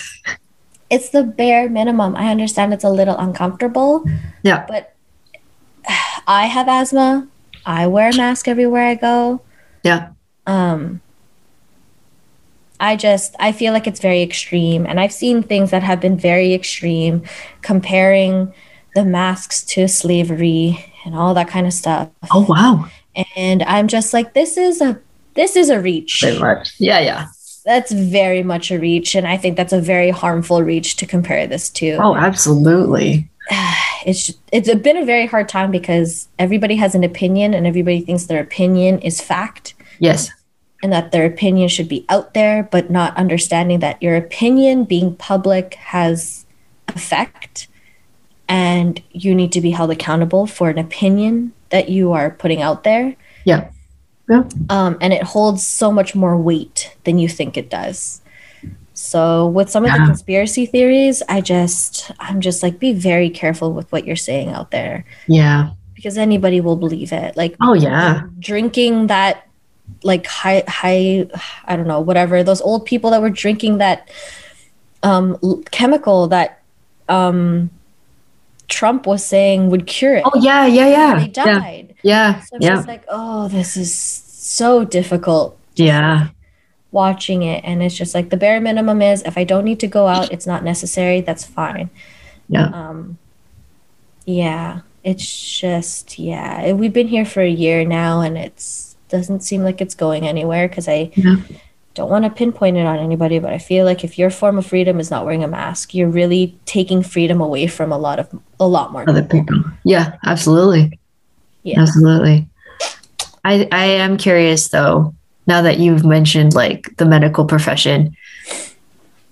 B: It's the bare minimum. I understand it's a little uncomfortable,
A: Yeah.
B: but I have asthma. I wear a mask everywhere I go.
A: Yeah.
B: um i just i feel like it's very extreme and i've seen things that have been very extreme comparing the masks to slavery and all that kind of stuff
A: Oh wow.
B: and i'm just like this is a this is a reach.
A: Yeah. Yeah.
B: That's very much a reach and i think that's a very harmful reach to compare this to
A: Oh, absolutely.
B: it's it's been a very hard time because everybody has an opinion and everybody thinks their opinion is fact
A: Yes.
B: and that their opinion should be out there, but not understanding that your opinion being public has effect and you need to be held accountable for an opinion that you are putting out there.
A: Yeah. Yeah.
B: Um, and it holds so much more weight than you think it does. So with some of the conspiracy theories, I just I'm just like be very careful with what you're saying out there
A: Yeah.
B: because anybody will believe it. Like
A: Oh yeah.
B: drinking that like high high i don't know whatever those old people that were drinking that um chemical that um trump was saying would cure it
A: Oh yeah. Yeah. Yeah.
B: they died
A: Yeah.
B: So it's
A: Yeah.
B: just like oh this is so difficult
A: Yeah.
B: watching it and it's just like the bare minimum is if i don't need to go out it's not necessary that's fine
A: Yeah.
B: um yeah it's just yeah we've been here for a year now and it's doesn't seem like it's going anywhere because i
A: Yeah.
B: don't want to pinpoint it on anybody but i feel like if your form of freedom is not wearing a mask you're really taking freedom away from a lot of a lot more
A: Other people. Yeah. Absolutely.
B: Yeah
A: Absolutely. I I am curious though, now that you've mentioned like the medical profession.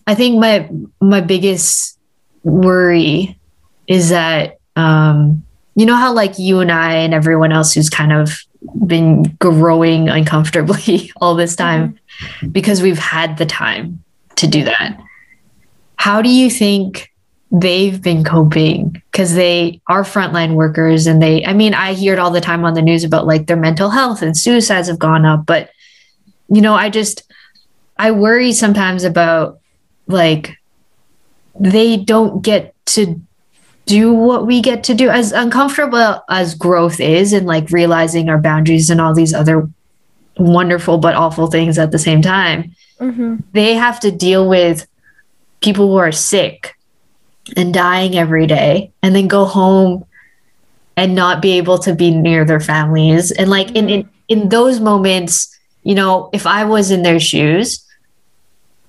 A: I think my my biggest worry is that um you know how like you and I and everyone else who's kind of been growing uncomfortably all this time because we've had the time to do that. How do you think they've been coping because they are frontline workers and they i mean i hear it all the time on the news about like their mental health and suicides have gone up but you know i just i worry sometimes about like they don't get to do what we get to do. As uncomfortable as growth is and like realizing our boundaries and all these other wonderful but awful things at the same time
B: hmm
A: they have to deal with people who are sick and dying every day and then go home and not be able to be near their families. And like in in, in those moments you know if i was in their shoes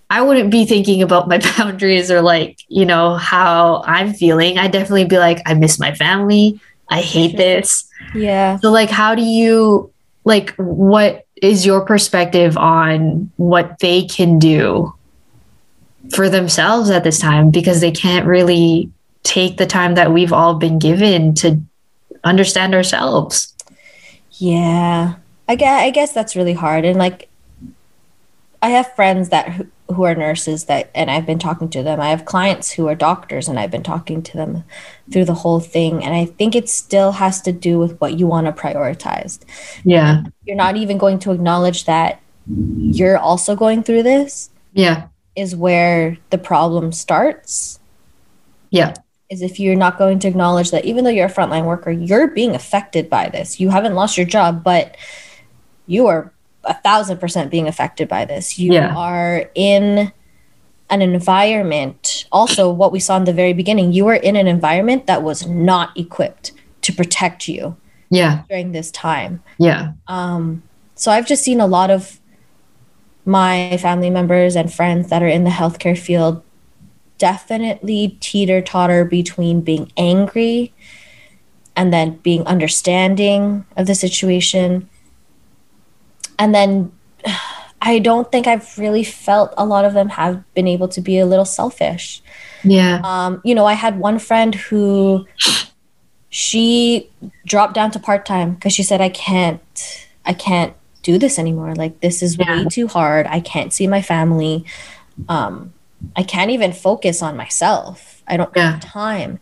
A: i wouldn't be thinking about my boundaries or like you know how i'm feeling. I'd definitely be like i miss my family. I hate this.
B: Yeah.
A: So like how do you like what is your perspective on what they can do for themselves at this time because they can't really take the time that we've all been given to understand ourselves.
B: Yeah. I guess, I guess that's really hard. And like, I have friends that who, who are nurses that, and I've been talking to them. I have clients who are doctors, and I've been talking to them through the whole thing. And I think it still has to do with what you want to prioritize.
A: Yeah.
B: You're not even going to acknowledge that you're also going through this.
A: Yeah.
B: Is where the problem starts.
A: Yeah.
B: Is if you're not going to acknowledge that even though you're a frontline worker, you're being affected by this. You haven't lost your job, but you are a thousand percent being affected by this. You
A: Yeah.
B: are in an environment. Also, what we saw in the very beginning, you were in an environment that was not equipped to protect you
A: Yeah.
B: during this time.
A: Yeah.
B: Um, so I've just seen a lot of my family members and friends that are in the healthcare field definitely teeter totter between being angry and then being understanding of the situation. And then I don't think I've really felt a lot of them have been able to be a little selfish
A: Yeah.
B: um, you know, I had one friend who she dropped down to part time because she said, I can't, I can't do this anymore. Like, this is
A: Yeah.
B: way too hard. I can't see my family. Um, I can't even focus on myself. I don't
A: Yeah.
B: have time.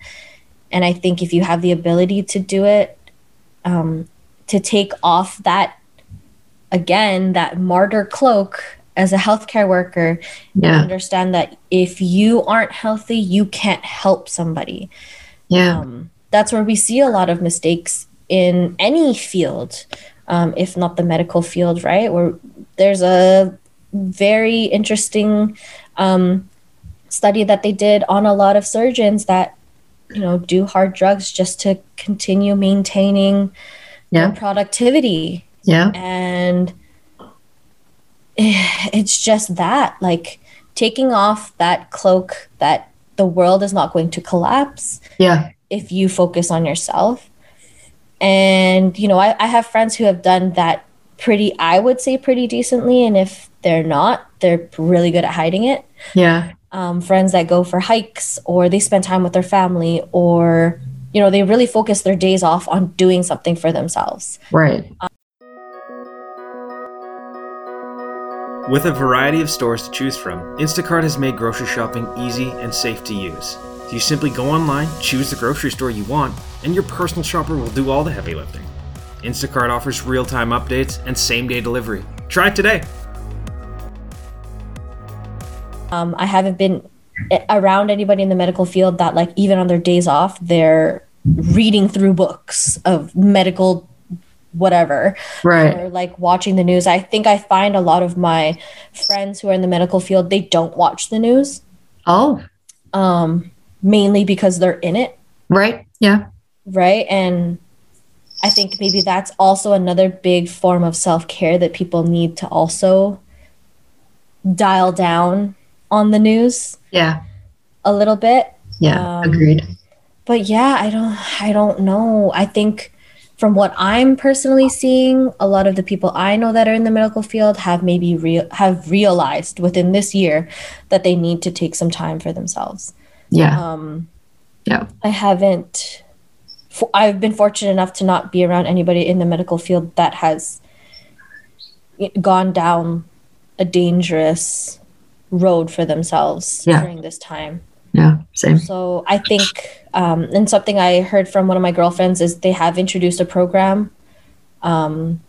B: And I think if you have the ability to do it, um, to take off that, again, that martyr cloak as a healthcare worker,
A: Yeah.
B: understand that if you aren't healthy, you can't help somebody.
A: Yeah.
B: Um, that's where we see a lot of mistakes in any field, um, if not the medical field, right? Where there's a very interesting um, study that they did on a lot of surgeons that you know do hard drugs just to continue maintaining their
A: Yeah.
B: productivity
A: Yeah.
B: and it's just that like taking off that cloak that the world is not going to collapse
A: Yeah.
B: if you focus on yourself and you know I, I have friends who have done that pretty i would say pretty decently and if they're not they're really good at hiding it
A: Yeah.
B: um, friends that go for hikes or they spend time with their family or you know they really focus their days off on doing something for themselves
A: Right.
D: With a variety of stores to choose from, Instacart has made grocery shopping easy and safe to use. You simply go online, choose the grocery store you want, and your personal shopper will do all the heavy lifting. Instacart offers real time updates and same day delivery. Try it today.
B: um, I haven't been around anybody in the medical field that like even on their days off they're reading through books of medical whatever
A: Right.
B: or like watching the news. I think I find a lot of my friends who are in the medical field they don't watch the news
A: Oh.
B: um, mainly because they're in it,
A: Right. Yeah.
B: right? And I think maybe that's also another big form of self care that people need to also dial down on the news
A: Yeah.
B: a little bit.
A: Yeah.
B: Um,
A: Agreed.
B: but yeah i don't i don't know i think from what i'm personally seeing a lot of the people i know that are in the medical field have maybe real have realized within this year that they need to take some time for themselves
A: Yeah.
B: um
A: Yeah.
B: i haven't i've been fortunate enough to not be around anybody in the medical field that has gone down a dangerous road for themselves
A: Yeah.
B: during this time
A: Yeah. Same.
B: so I think, um, and something I heard from one of my girlfriends is they have introduced a program um,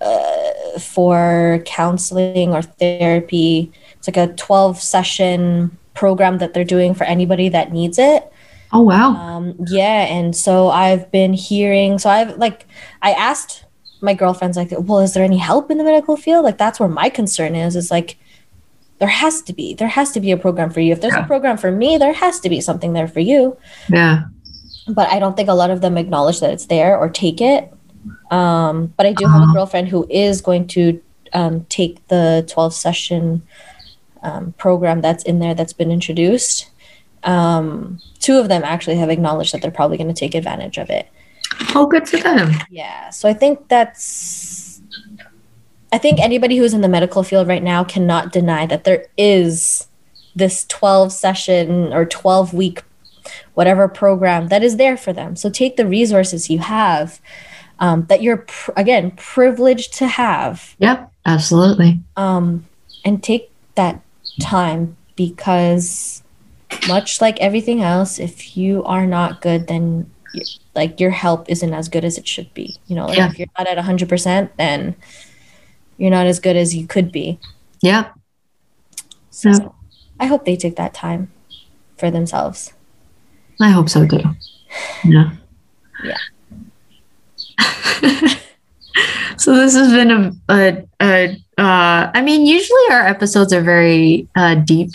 B: uh, for counseling or therapy. It's like a 12 session program that they're doing for anybody that needs it.
A: Oh wow.
B: Um, yeah, and so I've been hearing. So I've like, I asked my girlfriends like, well, is there any help in the medical field? Like that's where my concern is. Is like, there has to be. There has to be a program for you. If there's
A: Yeah.
B: a program for me, there has to be something there for you.
A: Yeah.
B: But I don't think a lot of them acknowledge that it's there or take it. Um, but I do have a
A: Uh-huh.
B: girlfriend who is going to um, take the 12 session um, program that's in there that's been introduced. Um, two of them actually have acknowledged that they're probably going to take advantage of it.
A: Oh, good for them.
B: Yeah. So I think that's. I think anybody who's in the medical field right now cannot deny that there is this 12 session or 12 week, whatever program that is there for them. So take the resources you have um, that you're pr- again privileged to have
A: Yep. Absolutely.
B: um, and take that time because much like everything else if you are not good then like your help isn't as good as it should be you know like
A: Yeah.
B: if you're not at 100% then you're not as good as you could be
A: Yeah.
B: so
A: Yeah.
B: i hope they take that time for themselves
A: I hope so too. Yeah.
B: Yeah.
A: so this has been a, a, a uh, I mean, usually our episodes are very uh, deep,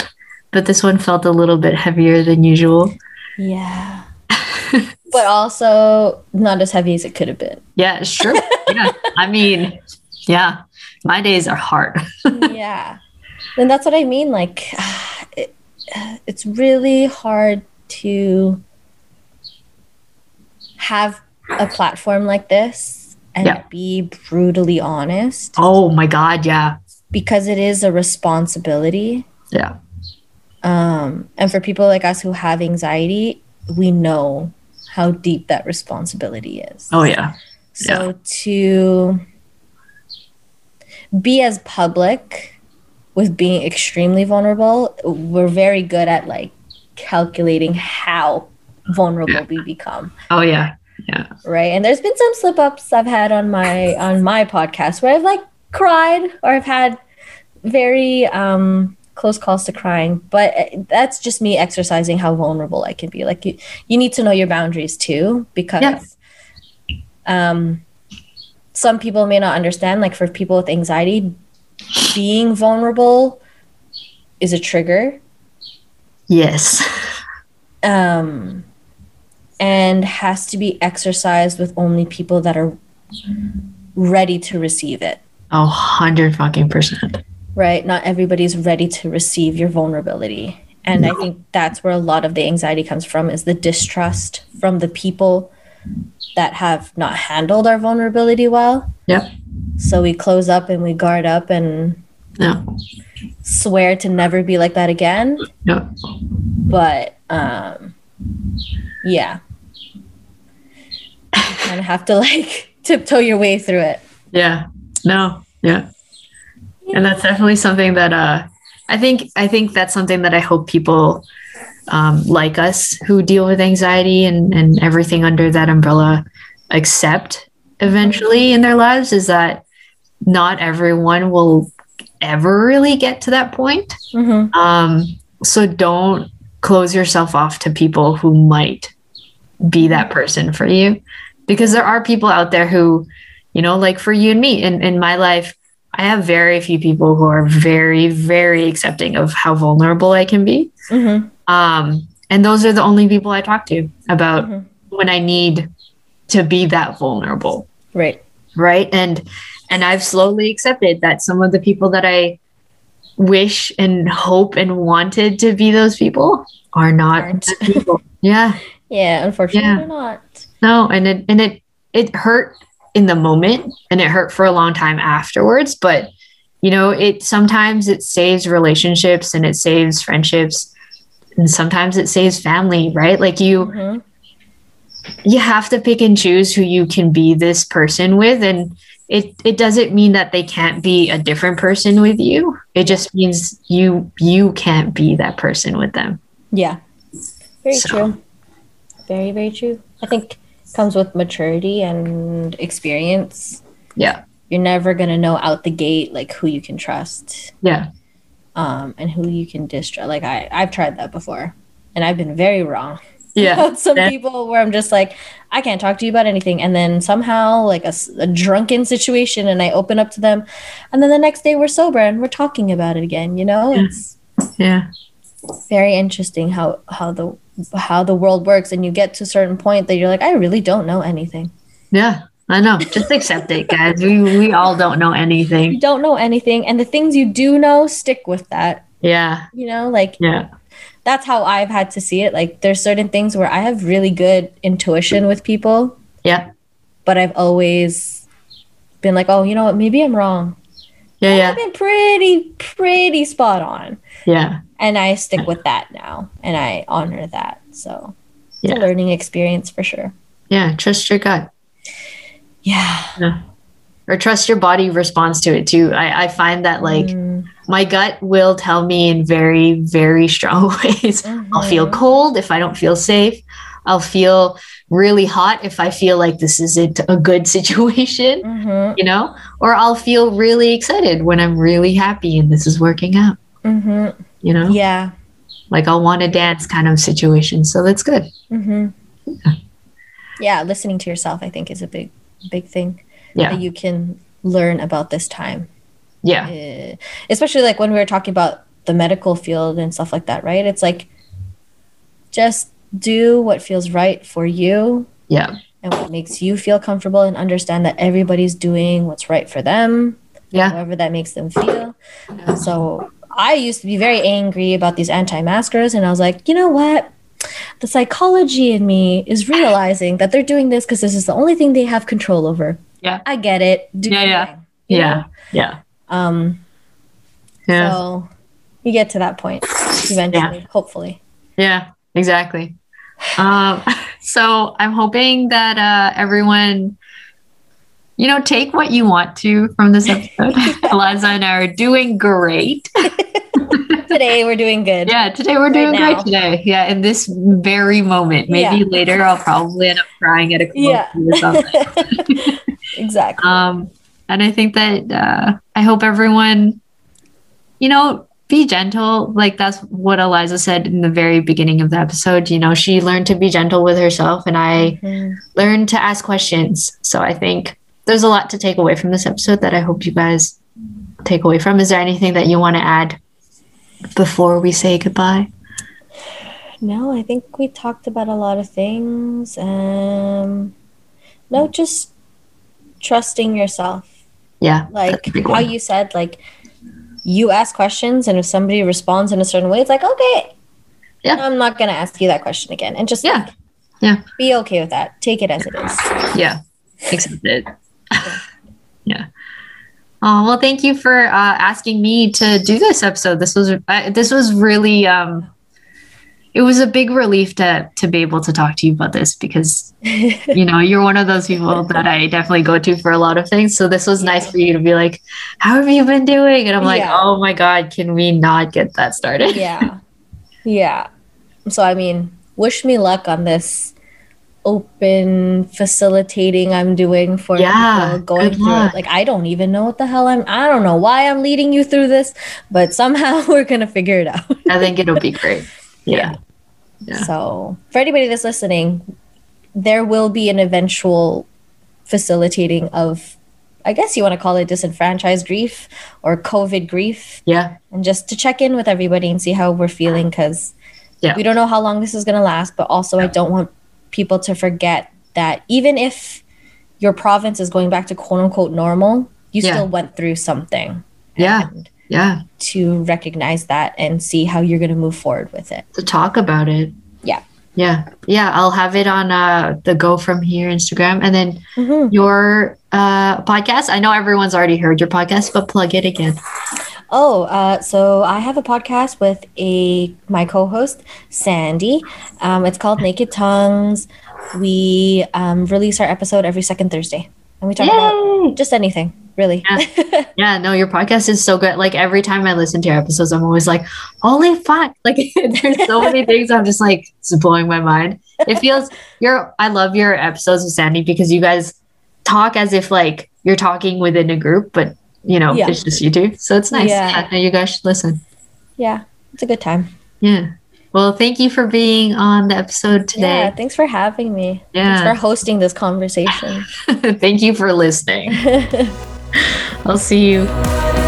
A: but this one felt a little bit heavier than usual.
B: yeah but also not as heavy as it could have been
A: Yeah, sure. yeah. I mean, yeah, my days are hard.
B: yeah and that's what i mean like it, it's really hard to have a platform like this and
A: Yeah.
B: be brutally honest
A: oh my God. Yeah.
B: because it is a responsibility
A: Yeah.
B: um, and for people like us who have anxiety we know how deep that responsibility is
A: Oh, yeah.
B: So to be as public with being extremely vulnerable, we're very good at like calculating how vulnerable we become,
A: Oh, yeah. Yeah.
B: right? And there's been some slip ups I've had on my on my podcast where I've like cried or I've had very um close calls to crying, but uh, that's just me exercising how vulnerable I can be. Like you you need to know your boundaries too because
A: Yeah.
B: um some people may not understand like for people with anxiety being vulnerable is a trigger.
A: Yes.
B: um and has to be exercised with only people that are ready to receive it.
A: A hundred fucking percent.
B: right? Not everybody's ready to receive your vulnerability. And i think that's where a lot of the anxiety comes from is the distrust from the people that have not handled our vulnerability well
A: Yep.
B: so we close up and we guard up and
A: Yeah.
B: swear to never be like that again
A: Yep.
B: but um yeah you kind of have to like tiptoe your way through it
A: Yeah. No. Yeah. And that's definitely something that uh I think I think that's something that I hope people um, like us who deal with anxiety and, and everything under that umbrella accept eventually in their lives is that not everyone will ever really get to that point.
B: mm-hmm.
A: Um, so don't close yourself off to people who might be that person for you because there are people out there who, you know, like for you and me in, in my life, I have very few people who are very, very accepting of how vulnerable I can be.
B: Mm-hmm.
A: Um, and those are the only people I talk to about
B: Mhm.
A: when I need to be that vulnerable.
B: Right.
A: Right? And and i've slowly accepted that some of the people that i wish and hope and wanted to be those people are not people. Yeah.
B: Yeah unfortunately
A: Yeah.
B: they're not.
A: No and it and it it hurt in the moment and it hurt for a long time afterwards but you know it sometimes it saves relationships and it saves friendships and sometimes it saves family right? Like you
B: Mhm.
A: you have to pick and choose who you can be this person with. And it it doesn't mean that they can't be a different person with you. It just means you you can't be that person with them.
B: Yeah. Very
A: So-
B: true. Very very true. I think comes with maturity and experience.
A: Yeah.
B: You're never going to know out the gate like who you can trust.
A: Yeah
B: um and who you can distrust. Like i i've tried that before and i've been very wrong.
A: Yeah.
B: About some
A: Yeah.
B: people where i'm just like i can't talk to you about anything. And then somehow like a drunken situation and i open up to them. And then the next day we're sober and we're talking about it again you know?
A: Yeah.
B: it's
A: yeah.
B: very interesting how how the how the world works. And you get to a certain point that you're like i really don't know anything.
A: Yeah i know. Just accept it guys. We we all don't know anything.
B: you don't know anything. And the things you do know stick with that.
A: Yeah.
B: You know like
A: yeah.
B: that's how i've had to see it. Like there's certain things where i have really good intuition with people.
A: Yeah.
B: But i've always been like oh you know what? Maybe i'm wrong.
A: Yeah
B: i've
A: yeah.
B: been pretty pretty spot on.
A: Yeah.
B: And i stick with that now. And i honor that. So it's
A: Yeah.
B: a learning experience for sure.
A: Yeah. Trust your gut
B: Yeah.
A: or trust your body responds to it too. I, I find that like
B: Mm,
A: my gut will tell me in very very strong ways. I'll feel cold if i don't feel safe. I'll feel really hot if i feel like this isn't a good situation
B: Mhm,
A: you know? Or i'll feel really excited when i'm really happy and this is working out
B: mhm.
A: you know?
B: Yeah.
A: like i'll want to dance kind of situation so that's good.
B: Hmm Yeah, listening to yourself, I think, is a big, big thing
A: yeah
B: that you can learn about this time.
A: yeah
B: Uh, especially like when we were talking about the medical field and stuff like that, right? It's like just do what feels right for you
A: yeah
B: and what makes you feel comfortable and understand that everybody's doing what's right for them,
A: yeah
B: however that makes them feel. So I used to be very angry about these anti-maskers, and I was like, you know what? The psychology in me is realizing that they're doing this because this is the only thing they have control over.
A: Yeah.
B: I get it. Do
A: Yeah, yeah.
B: thing,
A: yeah
B: know?
A: yeah
B: Um.
A: yeah
B: So you get to that point eventually, hopefully.
A: Yeah, exactly. Um, so I'm hoping that uh, everyone, you know, take what you want to from this episode. Eliza and I are doing great.
B: Today we're doing good.
A: Yeah, today we're
B: Right
A: doing
B: now.
A: great today. Yeah, in this very moment. Maybe
B: Yeah.
A: later I'll probably end up crying at a
B: Yeah.
A: or something.
B: exactly.
A: Um, and I think that uh, I hope everyone, you know, be gentle. Like that's what Eliza said in the very beginning of the episode. You know, she learned to be gentle with herself, and I
B: Mhm.
A: learned to ask questions. So I think there's a lot to take away from this episode that I hope you guys take away from. Is there anything that you want to add before we say goodbye?
B: No, I think we talked about a lot of things. Um, no, just trusting yourself.
A: Yeah,
B: Like
A: that's a big
B: how
A: one.
B: you said, like you ask questions, and if somebody responds in a certain way, it's like, okay,
A: Yeah.
B: I'm not gonna ask you that question again, and just
A: Yeah.
B: like,
A: Yeah.
B: be okay with that. Take it as it is.
A: yeah accept it yeah oh well thank you for uh, asking me to do this episode. This was uh, this was really um it was a big relief to to be able to talk to you about this because you know you're one of those people that i definitely go to for a lot of things. So this was nice for you to be like how have you been doing? And i'm like
B: Yeah.
A: oh my god can we not get that started?
B: Yeah, yeah. So I mean, wish me luck on this open facilitating I'm doing for
A: Yeah,
B: people going through
A: luck.
B: it. Like I don't even know what the hell I'm. I don't know why I'm leading you through this, but somehow we're gonna figure it out.
A: i think it'll be great yeah Yeah.
B: So for anybody that's listening, there will be an eventual facilitating of, I guess you want to call it disenfranchised grief or COVID grief,
A: yeah
B: and just to check in with everybody and see how we're feeling because
A: Yeah.
B: we don't know how long this is going to last. But also, I don't want people to forget that even if your province is going back to quote unquote normal, you
A: Yeah.
B: still went through something.
A: Yeah. Yeah
B: to recognize that and see how you're going to move forward with it.
A: to talk about it.
B: Yeah.
A: Yeah. Yeah. I'll have it on uh, the Go From Here Instagram. And then
B: Mhm.
A: your uh, podcast. I know everyone's already heard your podcast, but plug it again.
B: Oh, uh, so I have a podcast with a my co-host Sandy. Um, it's called Naked Tongues. We um, release our episode every second Thursday, and we talk about just anything, really.
A: Yeah, no, your podcast is so good. Like every time I listen to your episodes, I'm always like, holy fuck. Like there's so many things I'm just like, it's blowing my mind. It feels you're I love your episodes with Sandy because you guys talk as if like you're talking within a group, but you know,
B: Yeah.
A: it's just you two. So it's nice.
B: Yeah.
A: You guys should listen.
B: yeah, it's a good time.
A: Yeah. Well, thank you for being on the episode today.
B: Yeah, thanks for having me.
A: Yeah.
B: Thanks for hosting this conversation.
A: thank you for listening. I'll see you.